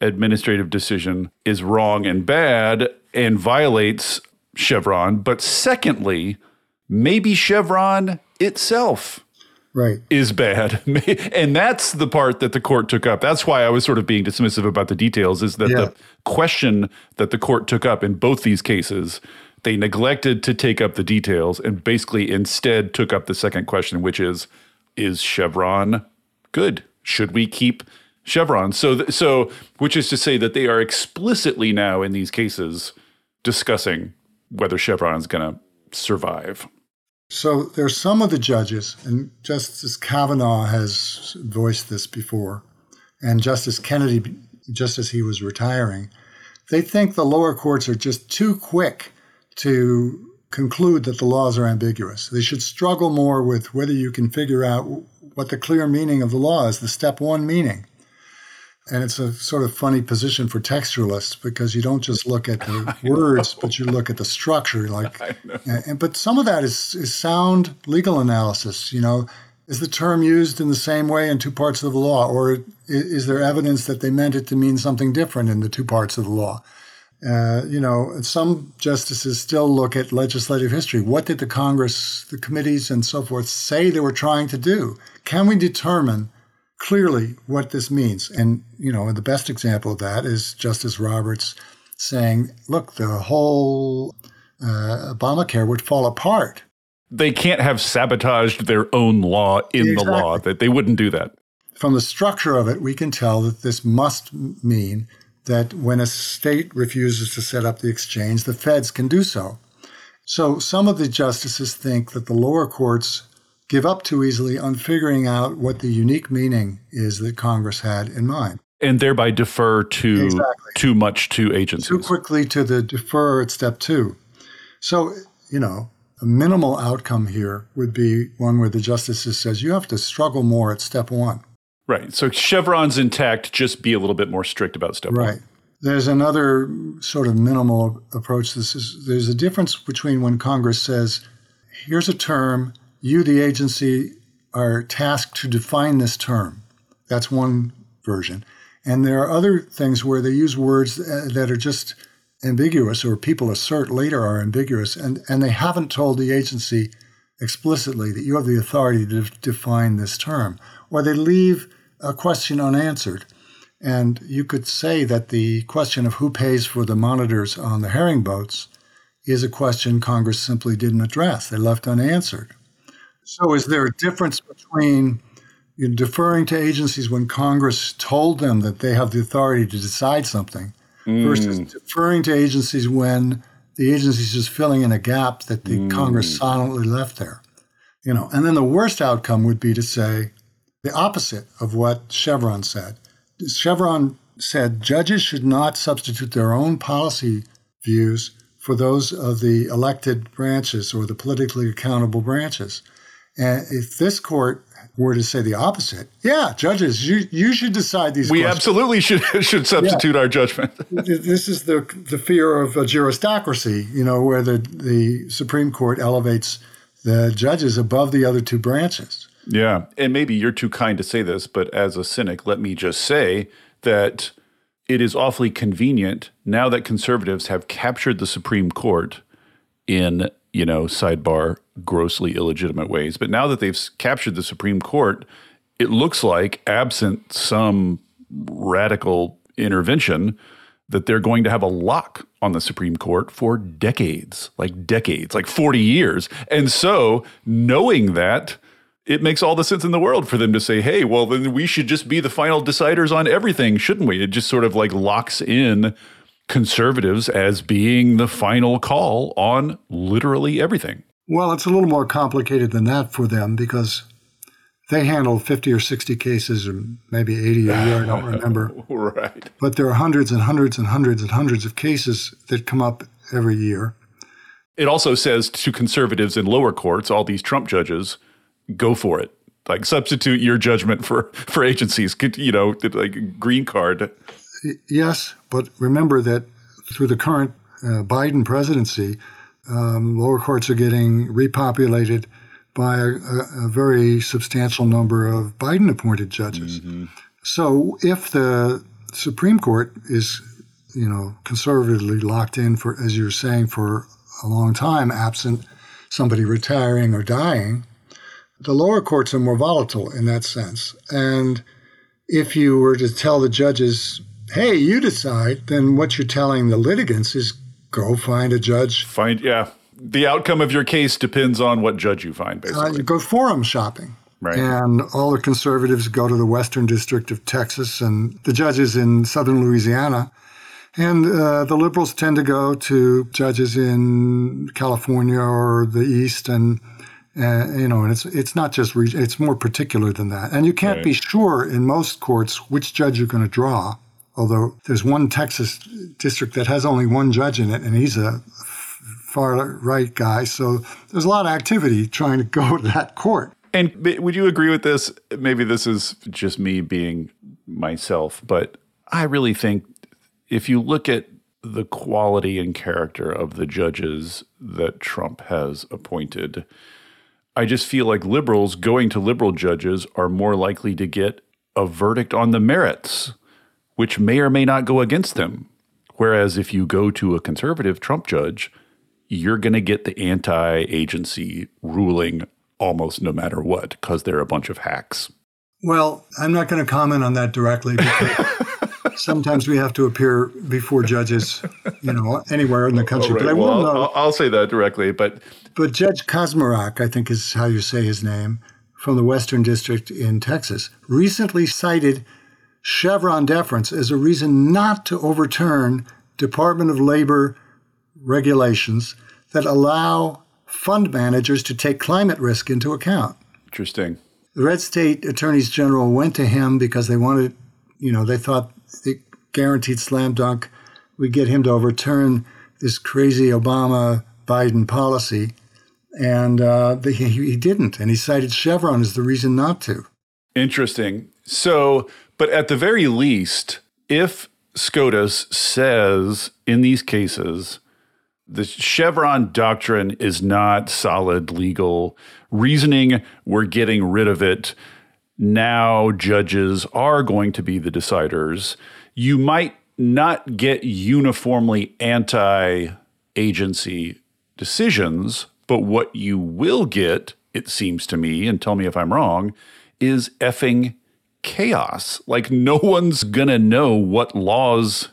administrative decision is wrong and bad and violates Chevron. But secondly, maybe Chevron itself right. is bad. and that's the part that the court took up. That's why I was sort of being dismissive about the details is that yeah. the question that the court took up in both these cases, they neglected to take up the details and basically instead took up the second question, which is is Chevron good? Should we keep Chevron? So th- so which is to say that they are explicitly now in these cases discussing whether Chevron is going to survive. So there's some of the judges, and Justice Kavanaugh has voiced this before, and Justice Kennedy, just as he was retiring, they think the lower courts are just too quick to conclude that the laws are ambiguous. They should struggle more with whether you can figure out what the clear meaning of the law is, the step one meaning. And it's a sort of funny position for textualists because you don't just look at the words, but you look at the structure. Like, and, but some of that is, is sound legal analysis. You know, is the term used in the same way in two parts of the law, or is there evidence that they meant it to mean something different in the two parts of the law? Uh, you know, some justices still look at legislative history. What did the Congress, the committees, and so forth say they were trying to do? Can we determine clearly what this means. And, you know, the best example of that is Justice Roberts saying, look, the whole uh, Obamacare would fall apart. They can't have sabotaged their own law in exactly. the law, that they wouldn't do that. From the structure of it, we can tell that this must mean that when a state refuses to set up the exchange, the feds can do so. So some of the justices think that the lower courts give up too easily on figuring out what the unique meaning is that Congress had in mind. And thereby defer to exactly. too much to agencies. Too quickly to the defer at step two. So, you know, a minimal outcome here would be one where the justices says you have to struggle more at step one. Right. So Chevron's intact, just be a little bit more strict about step right. one. Right. There's another sort of minimal approach. This is there's a difference between when Congress says, here's a term, you, the agency, are tasked to define this term. That's one version. And there are other things where they use words uh, that are just ambiguous or people assert later are ambiguous, and, and they haven't told the agency explicitly that you have the authority to define this term, or they leave a question unanswered. And you could say that the question of who pays for the monitors on the herring boats is a question Congress simply didn't address. They left unanswered. So, is there a difference between know, deferring to agencies when Congress told them that they have the authority to decide something mm. versus deferring to agencies when the agency is just filling in a gap that the mm. Congress silently left there? You know, and then the worst outcome would be to say the opposite of what Chevron said. Chevron said judges should not substitute their own policy views for those of the elected branches or the politically accountable branches. And if this court were to say the opposite, yeah, judges, you you should decide these. We questions. absolutely should should substitute yeah. our judgment. this is the the fear of a juristocracy, you know, where the the Supreme Court elevates the judges above the other two branches. Yeah, and maybe you're too kind to say this, but as a cynic, let me just say that it is awfully convenient now that conservatives have captured the Supreme Court in you know, sidebar, grossly illegitimate ways. But now that they've captured the Supreme Court, it looks like, absent some radical intervention, that they're going to have a lock on the Supreme Court for decades, like decades, like 40 years. And so, knowing that, it makes all the sense in the world for them to say, hey, well, then we should just be the final deciders on everything, shouldn't we? It just sort of like locks in conservatives as being the final call on literally everything. Well, it's a little more complicated than that for them because they handle 50 or 60 cases or maybe 80 a year, I don't remember. right. But there are hundreds and hundreds and hundreds and hundreds of cases that come up every year. It also says to conservatives in lower courts, all these Trump judges, go for it. Like substitute your judgment for for agencies, you know, like green card. Yes, but remember that through the current uh, Biden presidency, um, lower courts are getting repopulated by a, a, very substantial number of Biden appointed judges. Mm-hmm. So if the Supreme Court is, you know, conservatively locked in for, as you're saying, for a long time, absent somebody retiring or dying, the lower courts are more volatile in that sense. And if you were to tell the judges, hey, you decide, then what you're telling the litigants is go find a judge. Find, yeah. The outcome of your case depends on what judge you find, uh, basically. Uh, you go forum shopping. Right. And all the conservatives go to the Western District of Texas and the judges in Southern Louisiana. And uh, the liberals tend to go to judges in California or the East, and uh, you know, and it's it's not just re- it's more particular than that. And you can't right. be sure in most courts which judge you're going to draw although there's one Texas district that has only one judge in it, and he's a far right guy. So there's a lot of activity trying to go to that court. And would you agree with this? Maybe this is just me being myself, but I really think if you look at the quality and character of the judges that Trump has appointed, I just feel like liberals going to liberal judges are more likely to get a verdict on the merits which may or may not go against them. Whereas if you go to a conservative Trump judge, you're going to get the anti agency ruling almost no matter what because they're a bunch of hacks. Well, I'm not going to comment on that directly because sometimes we have to appear before judges, you know, anywhere in the country. Right. But I well, will I'll, I'll say that directly. But but Judge Kacsmaryk, I think is how you say his name, from the Western District in Texas, recently cited Chevron deference is a reason not to overturn Department of Labor regulations that allow fund managers to take climate risk into account. Interesting. The red state attorneys general went to him because they wanted, you know, they thought the guaranteed slam dunk would get him to overturn this crazy Obama Biden policy. And uh, he, he didn't. And he cited Chevron as the reason not to. Interesting. So but at the very least, if SCOTUS says in these cases, the Chevron doctrine is not solid legal reasoning, we're getting rid of it. Now judges are going to be the deciders. You might not get uniformly anti agency decisions, but what you will get, it seems to me, and tell me if I'm wrong, is effing chaos. Like no one's going to know what laws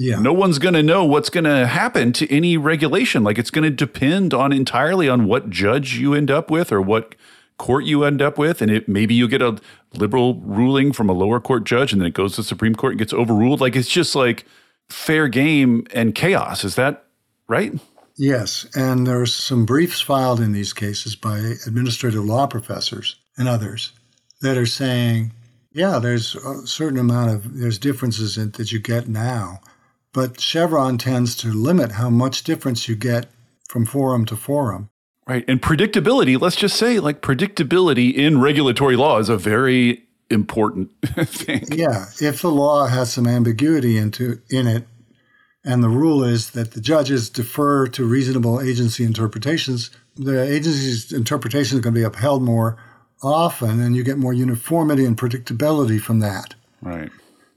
yeah. No one's going to know what's going to happen to any regulation. Like it's going to depend on entirely on what judge you end up with or what court you end up with. And it, maybe you get a liberal ruling from a lower court judge and then it goes to the Supreme Court and gets overruled. Like it's just like fair game and chaos. Is that right? Yes. And there's some briefs filed in these cases by administrative law professors and others that are saying yeah, there's a certain amount of there's differences in, that you get now, but Chevron tends to limit how much difference you get from forum to forum. Right. And predictability, let's just say, like, predictability in regulatory law is a very important thing. Yeah. If the law has some ambiguity into in it, and the rule is that the judges defer to reasonable agency interpretations, the agency's interpretation is going to be upheld more often, and you get more uniformity and predictability from that. Right.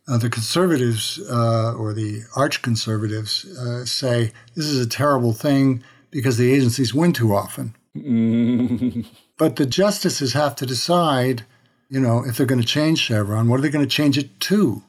Uh, the conservatives uh, or the arch conservatives uh, say this is a terrible thing because the agencies win too often. but the justices have to decide, you know, if they're going to change Chevron, what are they going to change it to?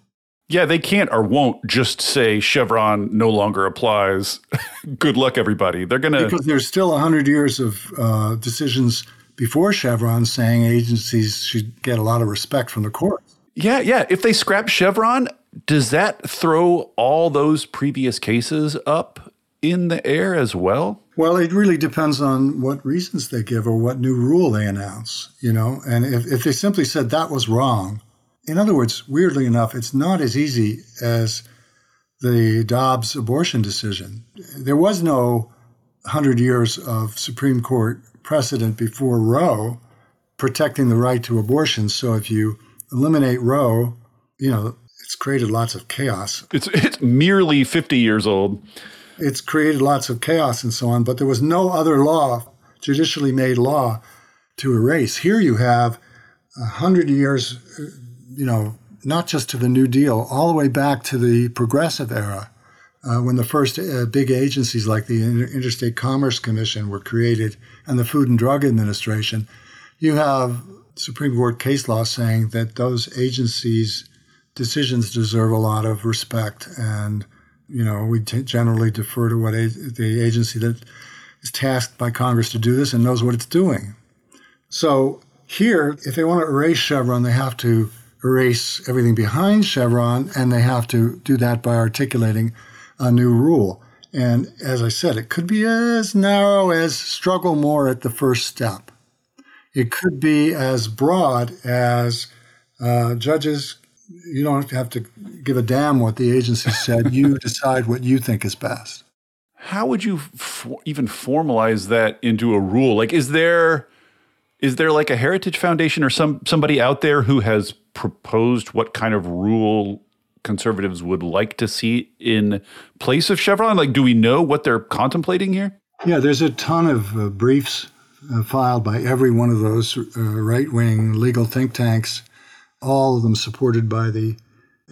Yeah, they can't or won't just say Chevron no longer applies. Good luck, everybody. They're going to. Because there's still 100 years of uh, decisions before Chevron saying agencies should get a lot of respect from the courts. Yeah, yeah. If they scrap Chevron, does that throw all those previous cases up in the air as well? Well, it really depends on what reasons they give or what new rule they announce, you know. And if, if they simply said that was wrong, in other words, weirdly enough, it's not as easy as the Dobbs abortion decision. There was no 100 years of Supreme Court precedent before Roe protecting the right to abortion. So if you eliminate Roe, you know, it's created lots of chaos. It's it's merely 50 years old. It's created lots of chaos and so on, but there was no other law, judicially made law, to erase. Here you have a hundred years, you know, not just to the New Deal, all the way back to the Progressive era, uh, when the first uh, big agencies like the Interstate Commerce Commission were created and the Food and Drug Administration. You have Supreme Court case law saying that those agencies' decisions deserve a lot of respect and you know, we t- generally defer to what a- the agency that is tasked by Congress to do this and knows what it's doing. So here, if they want to erase Chevron, they have to erase everything behind Chevron, and they have to do that by articulating a new rule. And as I said, it could be as narrow as struggle more at the first step. It could be as broad as uh, judges you don't have to give a damn what the agency said. you decide what you think is best. How would you for, even formalize that into a rule? Like, is there is there like a Heritage Foundation or some somebody out there who has proposed what kind of rule conservatives would like to see in place of Chevron? Like, do we know what they're contemplating here? Yeah, there's a ton of uh, briefs uh, filed by every one of those uh, right wing legal think tanks all of them supported by the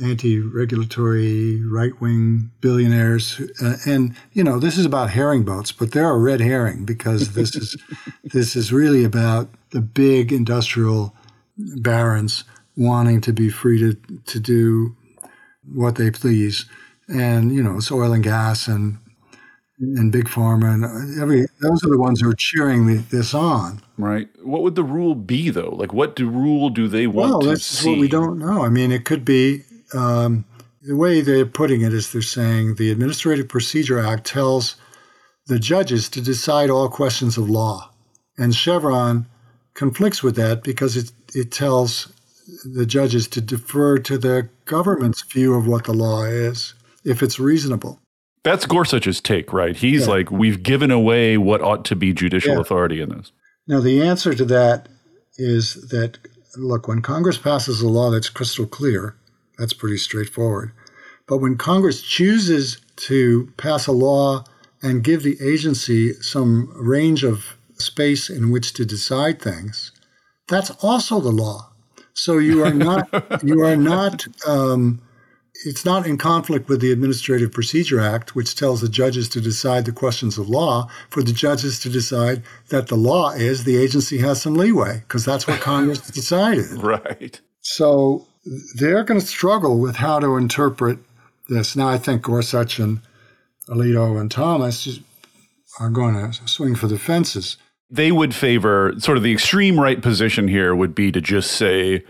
anti-regulatory right-wing billionaires uh, and you know this is about herring boats but they're a red herring because this is this is really about the big industrial barons wanting to be free to to do what they please and you know it's oil and gas and and big pharma and every those are the ones who are cheering the, this on. Right. What would the rule be though? Like, what do rule do they want well, to that's see? what we don't know. I mean, it could be um, the way they're putting it is they're saying the Administrative Procedure Act tells the judges to decide all questions of law, and Chevron conflicts with that because it it tells the judges to defer to the government's view of what the law is if it's reasonable. That's Gorsuch's take, right? He's yeah. like, we've given away what ought to be judicial yeah. authority in this. Now, the answer to that is that, look, when Congress passes a law that's crystal clear, that's pretty straightforward. But when Congress chooses to pass a law and give the agency some range of space in which to decide things, that's also the law. So you are not you are not um, it's not in conflict with the Administrative Procedure Act, which tells the judges to decide the questions of law, for the judges to decide that the law is the agency has some leeway, because that's what Congress decided. Right. So they're going to struggle with how to interpret this. Now, I think Gorsuch and Alito and Thomas are going to swing for the fences. They would favor sort of the extreme right position here would be to just say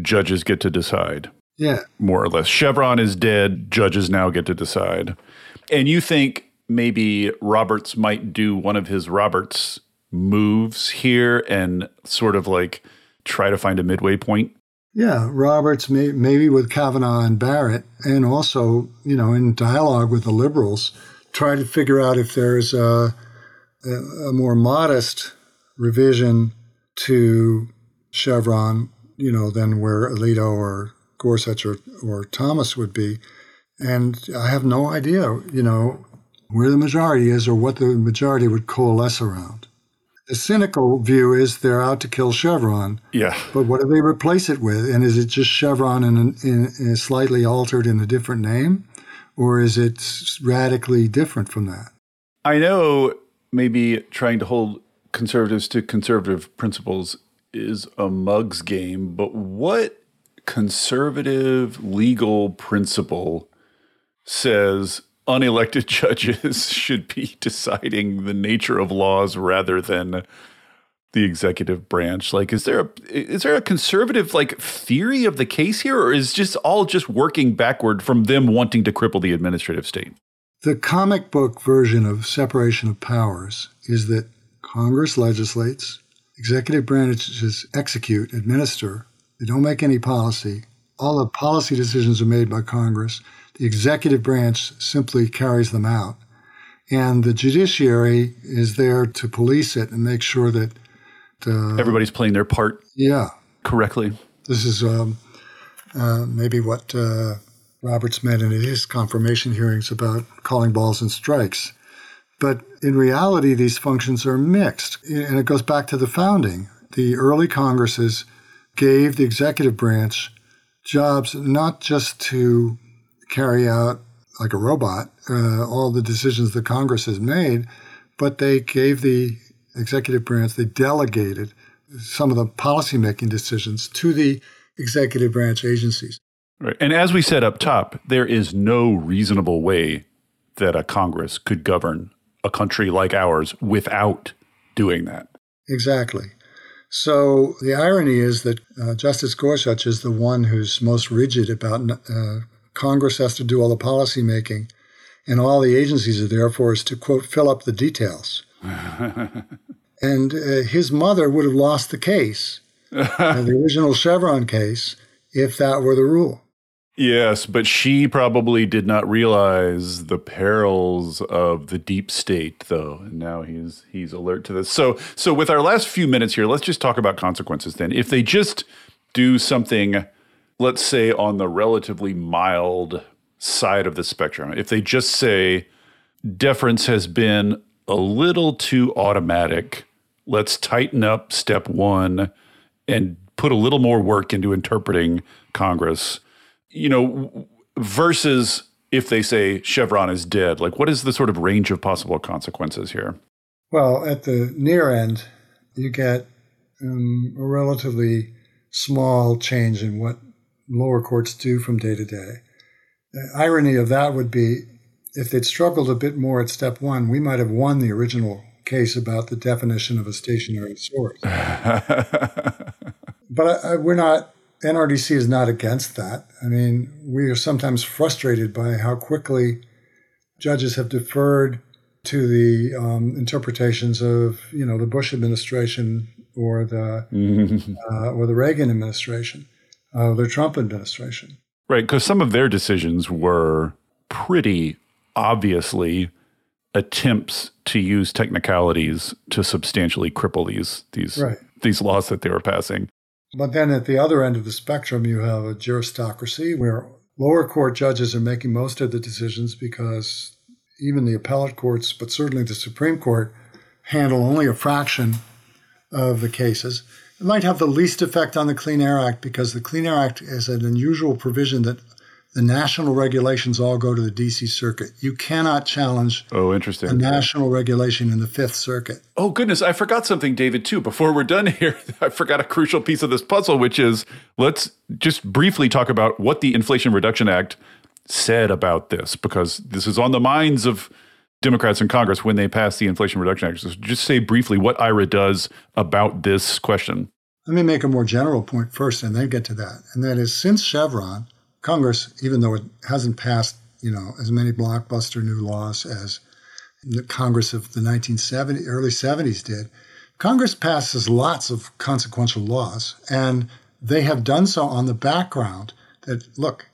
judges get to decide. Yeah. More or less. Chevron is dead. Judges now get to decide. And you think maybe Roberts might do one of his Roberts moves here and sort of like try to find a midway point? Yeah, Roberts, may, maybe with Kavanaugh and Barrett, and also, you know, in dialogue with the liberals, try to figure out if there's a, a, a more modest revision to Chevron, you know, than where Alito or Gorsuch or, or Thomas would be. And I have no idea, you know, where the majority is or what the majority would coalesce around. The cynical view is they're out to kill Chevron. Yeah. But what do they replace it with? And is it just Chevron in, in, in slightly altered in a different name? Or is it radically different from that? I know maybe trying to hold conservatives to conservative principles is a mug's game, but what conservative legal principle says unelected judges should be deciding the nature of laws rather than the executive branch? Like is there a is there a conservative like theory of the case here or is just all just working backward from them wanting to cripple the administrative state the comic book version of separation of powers is that congress legislates executive branches execute administer they don't make any policy all the policy decisions are made by congress the executive branch simply carries them out. And the judiciary is there to police it and make sure that uh, everybody's playing their part yeah. correctly. This is um, uh, maybe what uh, Roberts meant in his confirmation hearings about calling balls and strikes. But in reality, these functions are mixed. And it goes back to the founding. The early Congresses gave the executive branch jobs not just to carry out like a robot uh, all the decisions the Congress has made, but they gave the executive branch, they delegated some of the policymaking decisions to the executive branch agencies. Right. And as we said up top, there is no reasonable way that a Congress could govern a country like ours without doing that. Exactly. So the irony is that uh, Justice Gorsuch is the one who's most rigid about uh, Congress has to do all the policy making, and all the agencies are there for us to, quote, fill up the details. and uh, his mother would have lost the case, uh, the original Chevron case, if that were the rule. Yes, but she probably did not realize the perils of the deep state, though. And now he's he's alert to this. So so with our last few minutes here, let's just talk about consequences then. If they just do something let's say, on the relatively mild side of the spectrum, if they just say deference has been a little too automatic, let's tighten up step one and put a little more work into interpreting Congress, you know, versus if they say Chevron is dead, like what is the sort of range of possible consequences here? Well, at the near end, you get um, a relatively small change in what lower courts do from day to day. The irony of that would be if they'd struggled a bit more at step one, we might have won the original case about the definition of a stationary source. but I, I, we're not, NRDC is not against that. I mean, we are sometimes frustrated by how quickly judges have deferred to the um, interpretations of, you know, the Bush administration or the uh, or the Reagan administration uh, the Trump administration. Right, because some of their decisions were pretty obviously attempts to use technicalities to substantially cripple these these right. these laws that they were passing. But then at the other end of the spectrum, you have a juristocracy where lower court judges are making most of the decisions because even the appellate courts, but certainly the Supreme Court, handle only a fraction of the cases. It might have the least effect on the Clean Air Act because the Clean Air Act is an unusual provision that the national regulations all go to the DC Circuit. You cannot challenge oh, interesting. a national regulation in the Fifth Circuit. Oh, goodness. I forgot something, David, too. Before we're done here, I forgot a crucial piece of this puzzle, which is let's just briefly talk about what the Inflation Reduction Act said about this, because this is on the minds of Democrats in Congress when they passed the Inflation Reduction Act. So just say briefly what IRA does about this question. Let me make a more general point first and then get to that. And that is since Chevron, Congress, even though it hasn't passed, you know, as many blockbuster new laws as the Congress of the 1970s, early 70s did, Congress passes lots of consequential laws. And they have done so on the background that, look,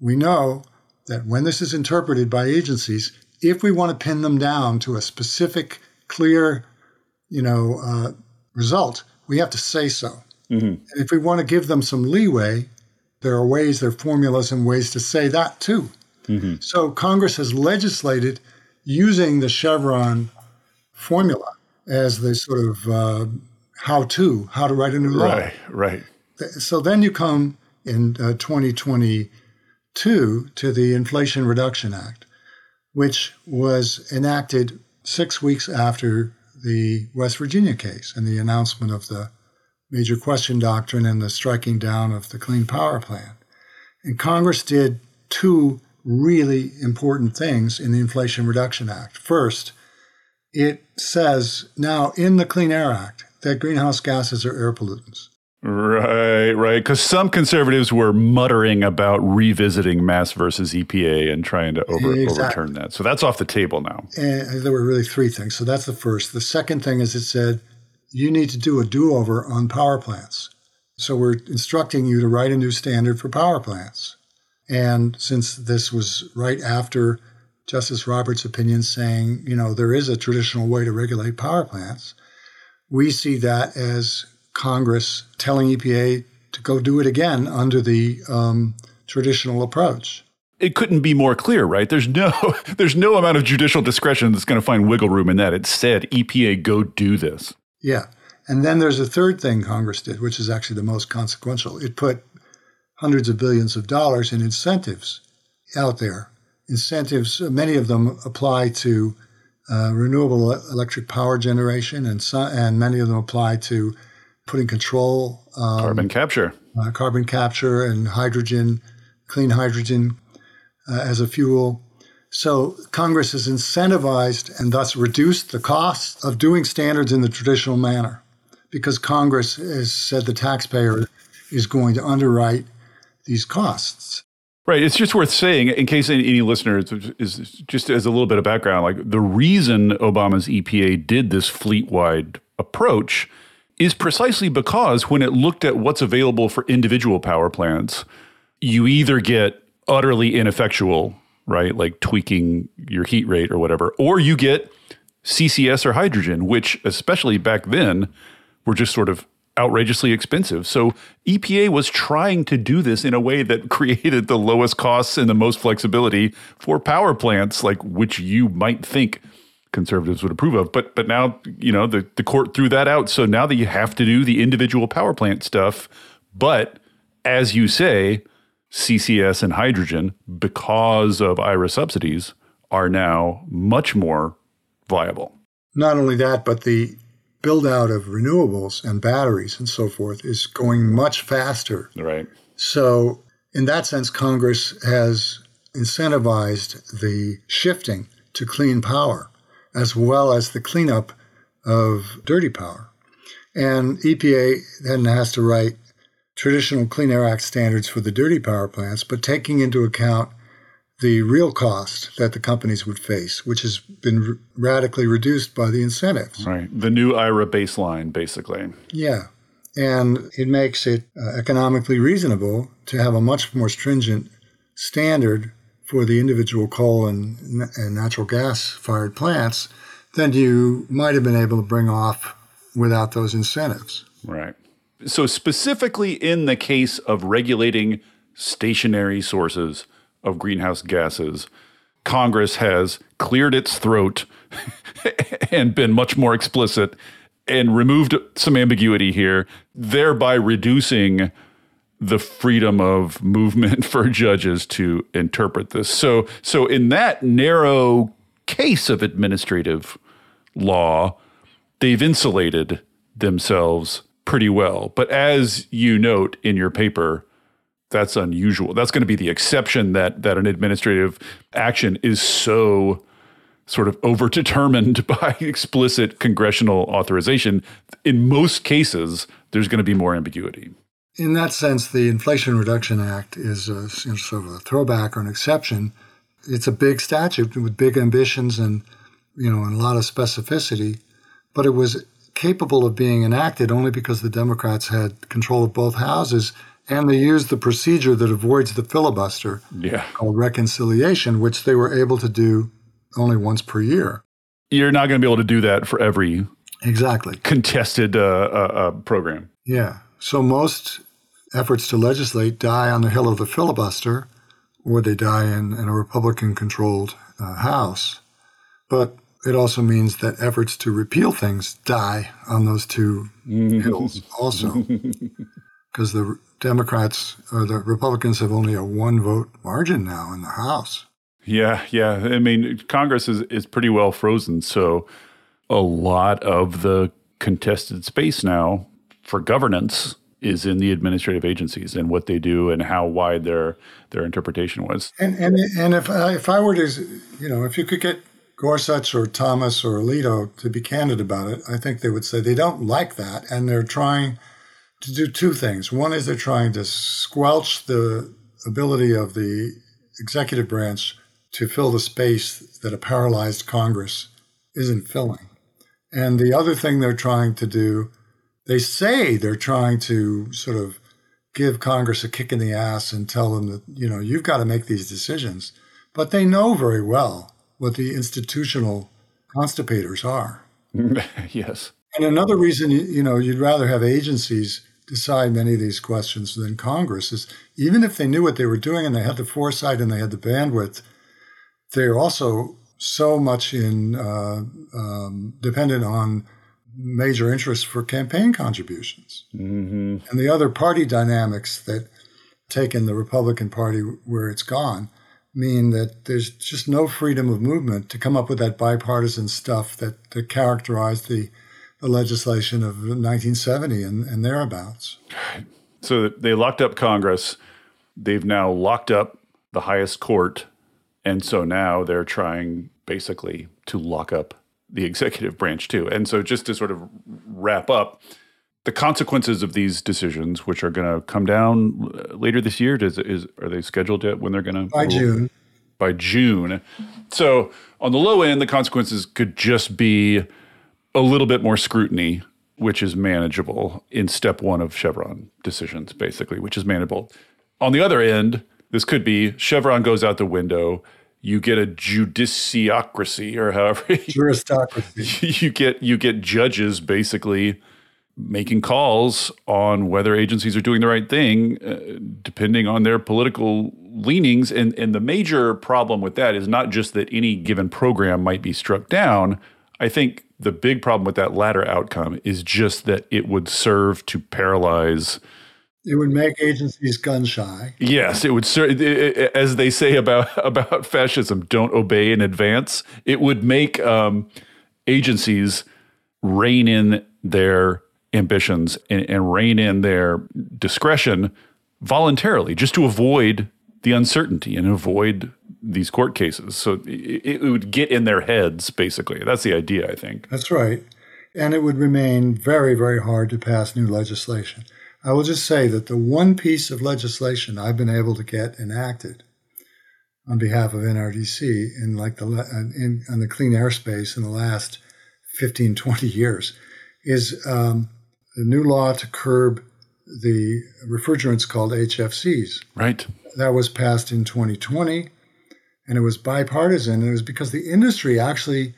we know that when this is interpreted by agencies, if we want to pin them down to a specific clear, you know, uh, result, we have to say so. Mm-hmm. And if we want to give them some leeway, there are ways, there are formulas and ways to say that too. Mm-hmm. So Congress has legislated using the Chevron formula as the sort of uh, how to, how to write a new law. Right, right. So then you come in uh, 2022 to the Inflation Reduction Act, which was enacted six weeks after the West Virginia case and the announcement of the major question doctrine and the striking down of the Clean Power Plan. And Congress did two really important things in the Inflation Reduction Act. First, it says now in the Clean Air Act that greenhouse gases are air pollutants. Right, right. Because some conservatives were muttering about revisiting Mass versus EPA and trying to over, exactly. overturn that. So that's off the table now. And there were really three things. So that's the first. The second thing is it said you need to do a do over on power plants. So we're instructing you to write a new standard for power plants. And since this was right after Justice Roberts' opinion saying, you know, there is a traditional way to regulate power plants, we see that as Congress telling EPA to go do it again under the um, traditional approach. It couldn't be more clear, right? There's no there's no amount of judicial discretion that's going to find wiggle room in that. It said EPA go do this. Yeah. And then there's a third thing Congress did, which is actually the most consequential. It put hundreds of billions of dollars in incentives out there. Incentives, many of them apply to uh, renewable electric power generation, and some, and many of them apply to putting control um, carbon capture, uh, carbon capture, and hydrogen, clean hydrogen uh, as a fuel. So Congress has incentivized and thus reduced the cost of doing standards in the traditional manner, because Congress has said the taxpayer is going to underwrite these costs. Right. It's just worth saying, in case any, any listeners is just as a little bit of background, like the reason Obama's EPA did this fleet wide approach is precisely because when it looked at what's available for individual power plants, you either get utterly ineffectual, right? Like tweaking your heat rate or whatever, or you get CCS or hydrogen, which, especially back then, were just sort of outrageously expensive. So EPA was trying to do this in a way that created the lowest costs and the most flexibility for power plants, like which you might think conservatives would approve of. But but now, you know, the, the court threw that out. So now that you have to do the individual power plant stuff, but as you say, CCS and hydrogen, because of IRA subsidies, are now much more viable. Not only that, but the build out of renewables and batteries and so forth is going much faster. Right. So, in that sense, Congress has incentivized the shifting to clean power as well as the cleanup of dirty power. And EPA then has to write traditional Clean Air Act standards for the dirty power plants, but taking into account the real cost that the companies would face, which has been radically reduced by the incentives. Right. The new IRA baseline, basically. Yeah. And it makes it uh, economically reasonable to have a much more stringent standard for the individual coal and, and natural gas fired plants than you might have been able to bring off without those incentives. Right. So, specifically in the case of regulating stationary sources, of greenhouse gases, Congress has cleared its throat and been much more explicit and removed some ambiguity here, thereby reducing the freedom of movement for judges to interpret this. So, so in that narrow case of administrative law, they've insulated themselves pretty well. But as you note in your paper, that's unusual. That's going to be the exception that that an administrative action is so sort of overdetermined by explicit congressional authorization. In most cases, there's going to be more ambiguity. In that sense, the Inflation Reduction Act is a, sort of a throwback or an exception. It's a big statute with big ambitions and you know and a lot of specificity, but it was capable of being enacted only because the Democrats had control of both houses and they used the procedure that avoids the filibuster yeah. called reconciliation, which they were able to do only once per year. you're not going to be able to do that for every exactly contested uh, uh, uh, program. Yeah. So most efforts to legislate die on the hill of the filibuster, or they die in, in a Republican-controlled uh, House. But it also means that efforts to repeal things die on those two mm-hmm. hills also. Because the Democrats or the Republicans have only a one vote margin now in the House. Yeah, yeah. I mean, Congress is, is pretty well frozen. So a lot of the contested space now for governance is in the administrative agencies and what they do and how wide their their interpretation was. And and and if I, if I were to, you know, if you could get Gorsuch or Thomas or Alito to be candid about it, I think they would say they don't like that and they're trying to do two things. One is they're trying to squelch the ability of the executive branch to fill the space that a paralyzed Congress isn't filling. And the other thing they're trying to do, they say they're trying to sort of give Congress a kick in the ass and tell them that, you know, you've got to make these decisions. But they know very well what the institutional constipators are. yes. And another reason, you know, you'd rather have agencies decide many of these questions than Congress is even if they knew what they were doing and they had the foresight and they had the bandwidth they're also so much in uh, um, dependent on major interests for campaign contributions mm-hmm. and the other party dynamics that taken the Republican Party where it's gone mean that there's just no freedom of movement to come up with that bipartisan stuff that, that characterized the, the legislation of 1970 and, and thereabouts. So they locked up Congress. They've now locked up the highest court and so now they're trying basically to lock up the executive branch too. And so just to sort of wrap up, the consequences of these decisions, which are going to come down uh, later this year, does is are they scheduled yet when they're going to by? June? By June. So on the low end, the consequences could just be a little bit more scrutiny, which is manageable in step one of Chevron decisions, basically, which is manageable. On the other end, this could be Chevron goes out the window. You get a judiciocracy, or however juristocracy. You get you get judges basically making calls on whether agencies are doing the right thing, uh, depending on their political leanings. And and the major problem with that is not just that any given program might be struck down. I think the big problem with that latter outcome is just that it would serve to paralyze it would make agencies gun shy. Yes, it would. As they say about about fascism, don't obey in advance. It would make um, agencies rein in their ambitions and, and rein in their discretion voluntarily, just to avoid the uncertainty and avoid these court cases. So it, it would get in their heads, basically. That's the idea, I think. That's right. And it would remain very, very hard to pass new legislation. I will just say that the one piece of legislation I've been able to get enacted on behalf of NRDC in like the in, in the clean air space in the last 15, 20 years is um, the new law to curb the refrigerants called HFCs. Right. That was passed in 2020, and it was bipartisan. And it was because the industry actually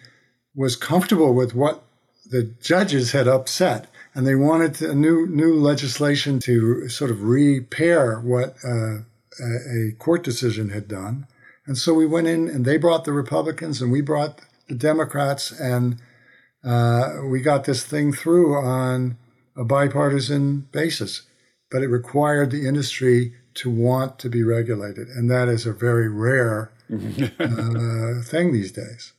was comfortable with what the judges had upset and they wanted a new new legislation to sort of repair what uh, a, court decision had done. And so we went in, and they brought the Republicans, and we brought the Democrats, and uh, we got this thing through on a bipartisan basis. But it required the industry to want to be regulated, and that is a very rare uh, thing these days.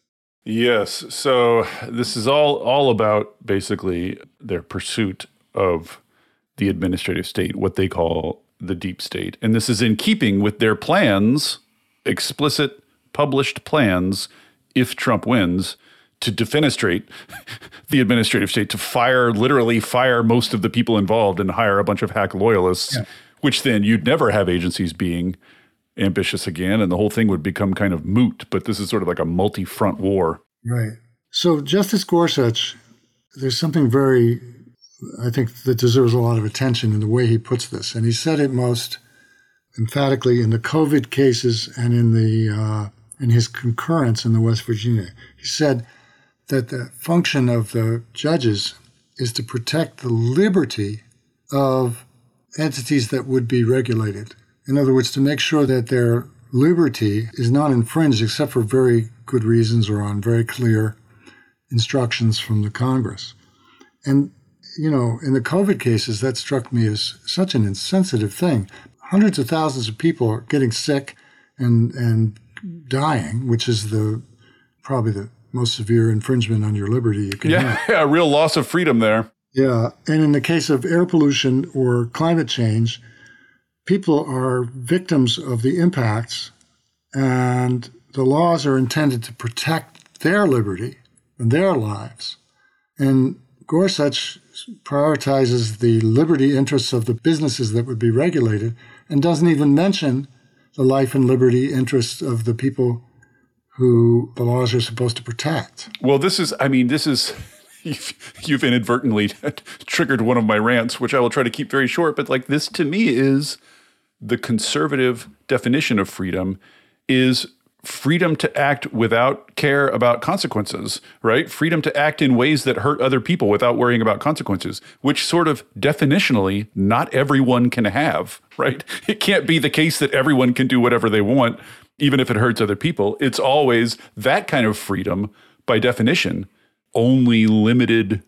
Yes. So this is all all about basically their pursuit of the administrative state, what they call the deep state. And this is in keeping with their plans, explicit published plans if Trump wins to defenestrate the administrative state, to fire, literally fire most of the people involved and hire a bunch of hack loyalists, yeah. which then you'd never have agencies being ambitious again, and the whole thing would become kind of moot. But this is sort of like a multi front war. Right. So, Justice Gorsuch, there's something very, I think, that deserves a lot of attention in the way he puts this. And he said it most emphatically in the COVID cases and in the uh, in his concurrence in the West Virginia. He said that the function of the judges is to protect the liberty of entities that would be regulated. In other words, to make sure that their liberty is not infringed except for very good reasons or on very clear instructions from the Congress. And, you know, in the COVID cases, that struck me as such an insensitive thing. Hundreds of thousands of people are getting sick and, and dying, which is the probably the most severe infringement on your liberty you can yeah, have. Yeah, real loss of freedom there. Yeah. And in the case of air pollution or climate change, people are victims of the impacts, and the laws are intended to protect their liberty and their lives. And Gorsuch prioritizes the liberty interests of the businesses that would be regulated and doesn't even mention the life and liberty interests of the people who the laws are supposed to protect. Well, this is, I mean, this is, you've, you've inadvertently triggered one of my rants, which I will try to keep very short. But like this to me is the conservative definition of freedom is freedom to act without care about consequences, right? Freedom to act in ways that hurt other people without worrying about consequences, which sort of definitionally not everyone can have, right? It can't be the case that everyone can do whatever they want, even if it hurts other people. It's always that kind of freedom, by definition, only limited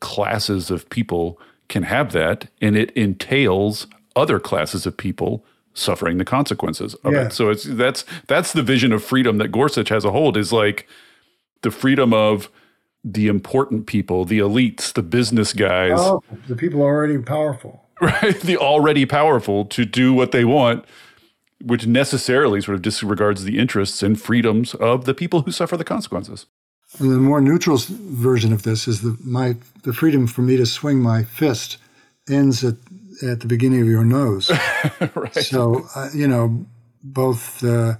classes of people can have that, and it entails other classes of people suffering the consequences of yeah. it. So it's that's that's the vision of freedom that Gorsuch has a hold is like the freedom of the important people, the elites, the business guys, oh, the people already powerful, right? The already powerful to do what they want, which necessarily sort of disregards the interests and freedoms of the people who suffer the consequences. And the more neutral version of this is the my the freedom for me to swing my fist ends at at the beginning of your nose. right. So, uh, you know, both the,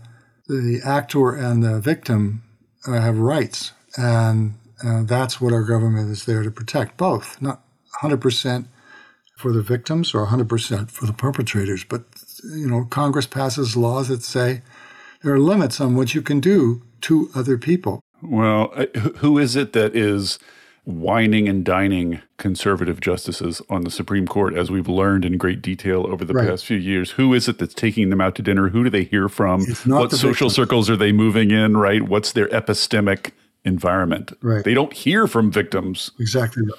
the actor and the victim uh, have rights. And uh, that's what our government is there to protect both, not 100% for the victims or 100% for the perpetrators. But, you know, Congress passes laws that say there are limits on what you can do to other people. Well, uh, who is it that is wining and dining conservative justices on the Supreme Court, as we've learned in great detail over the right. past few years. Who is it that's taking them out to dinner? Who do they hear from? What social victims. circles are they moving in, right? What's their epistemic environment? Right. They don't hear from victims. Exactly right.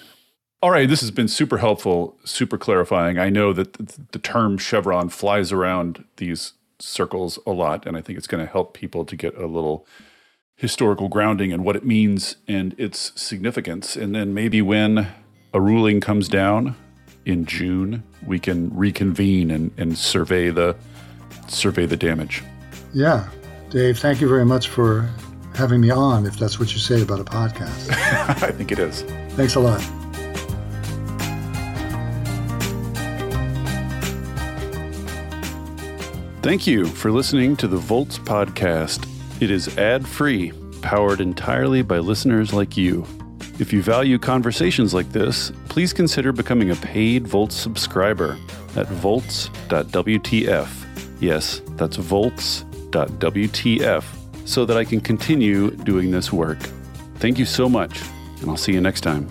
All right, this has been super helpful, super clarifying. I know that the term Chevron flies around these circles a lot, and I think it's going to help people to get a little historical grounding and what it means and its significance. And then maybe when a ruling comes down in June, we can reconvene and, and survey the survey the damage. Yeah. Dave, thank you very much for having me on, if that's what you say about a podcast. I think it is. Thanks a lot. Thank you for listening to the Volts podcast. It is ad free, powered entirely by listeners like you. If you value conversations like this, please consider becoming a paid Volts subscriber at volts.wtf. Yes, that's volts.wtf, so that I can continue doing this work. Thank you so much, and I'll see you next time.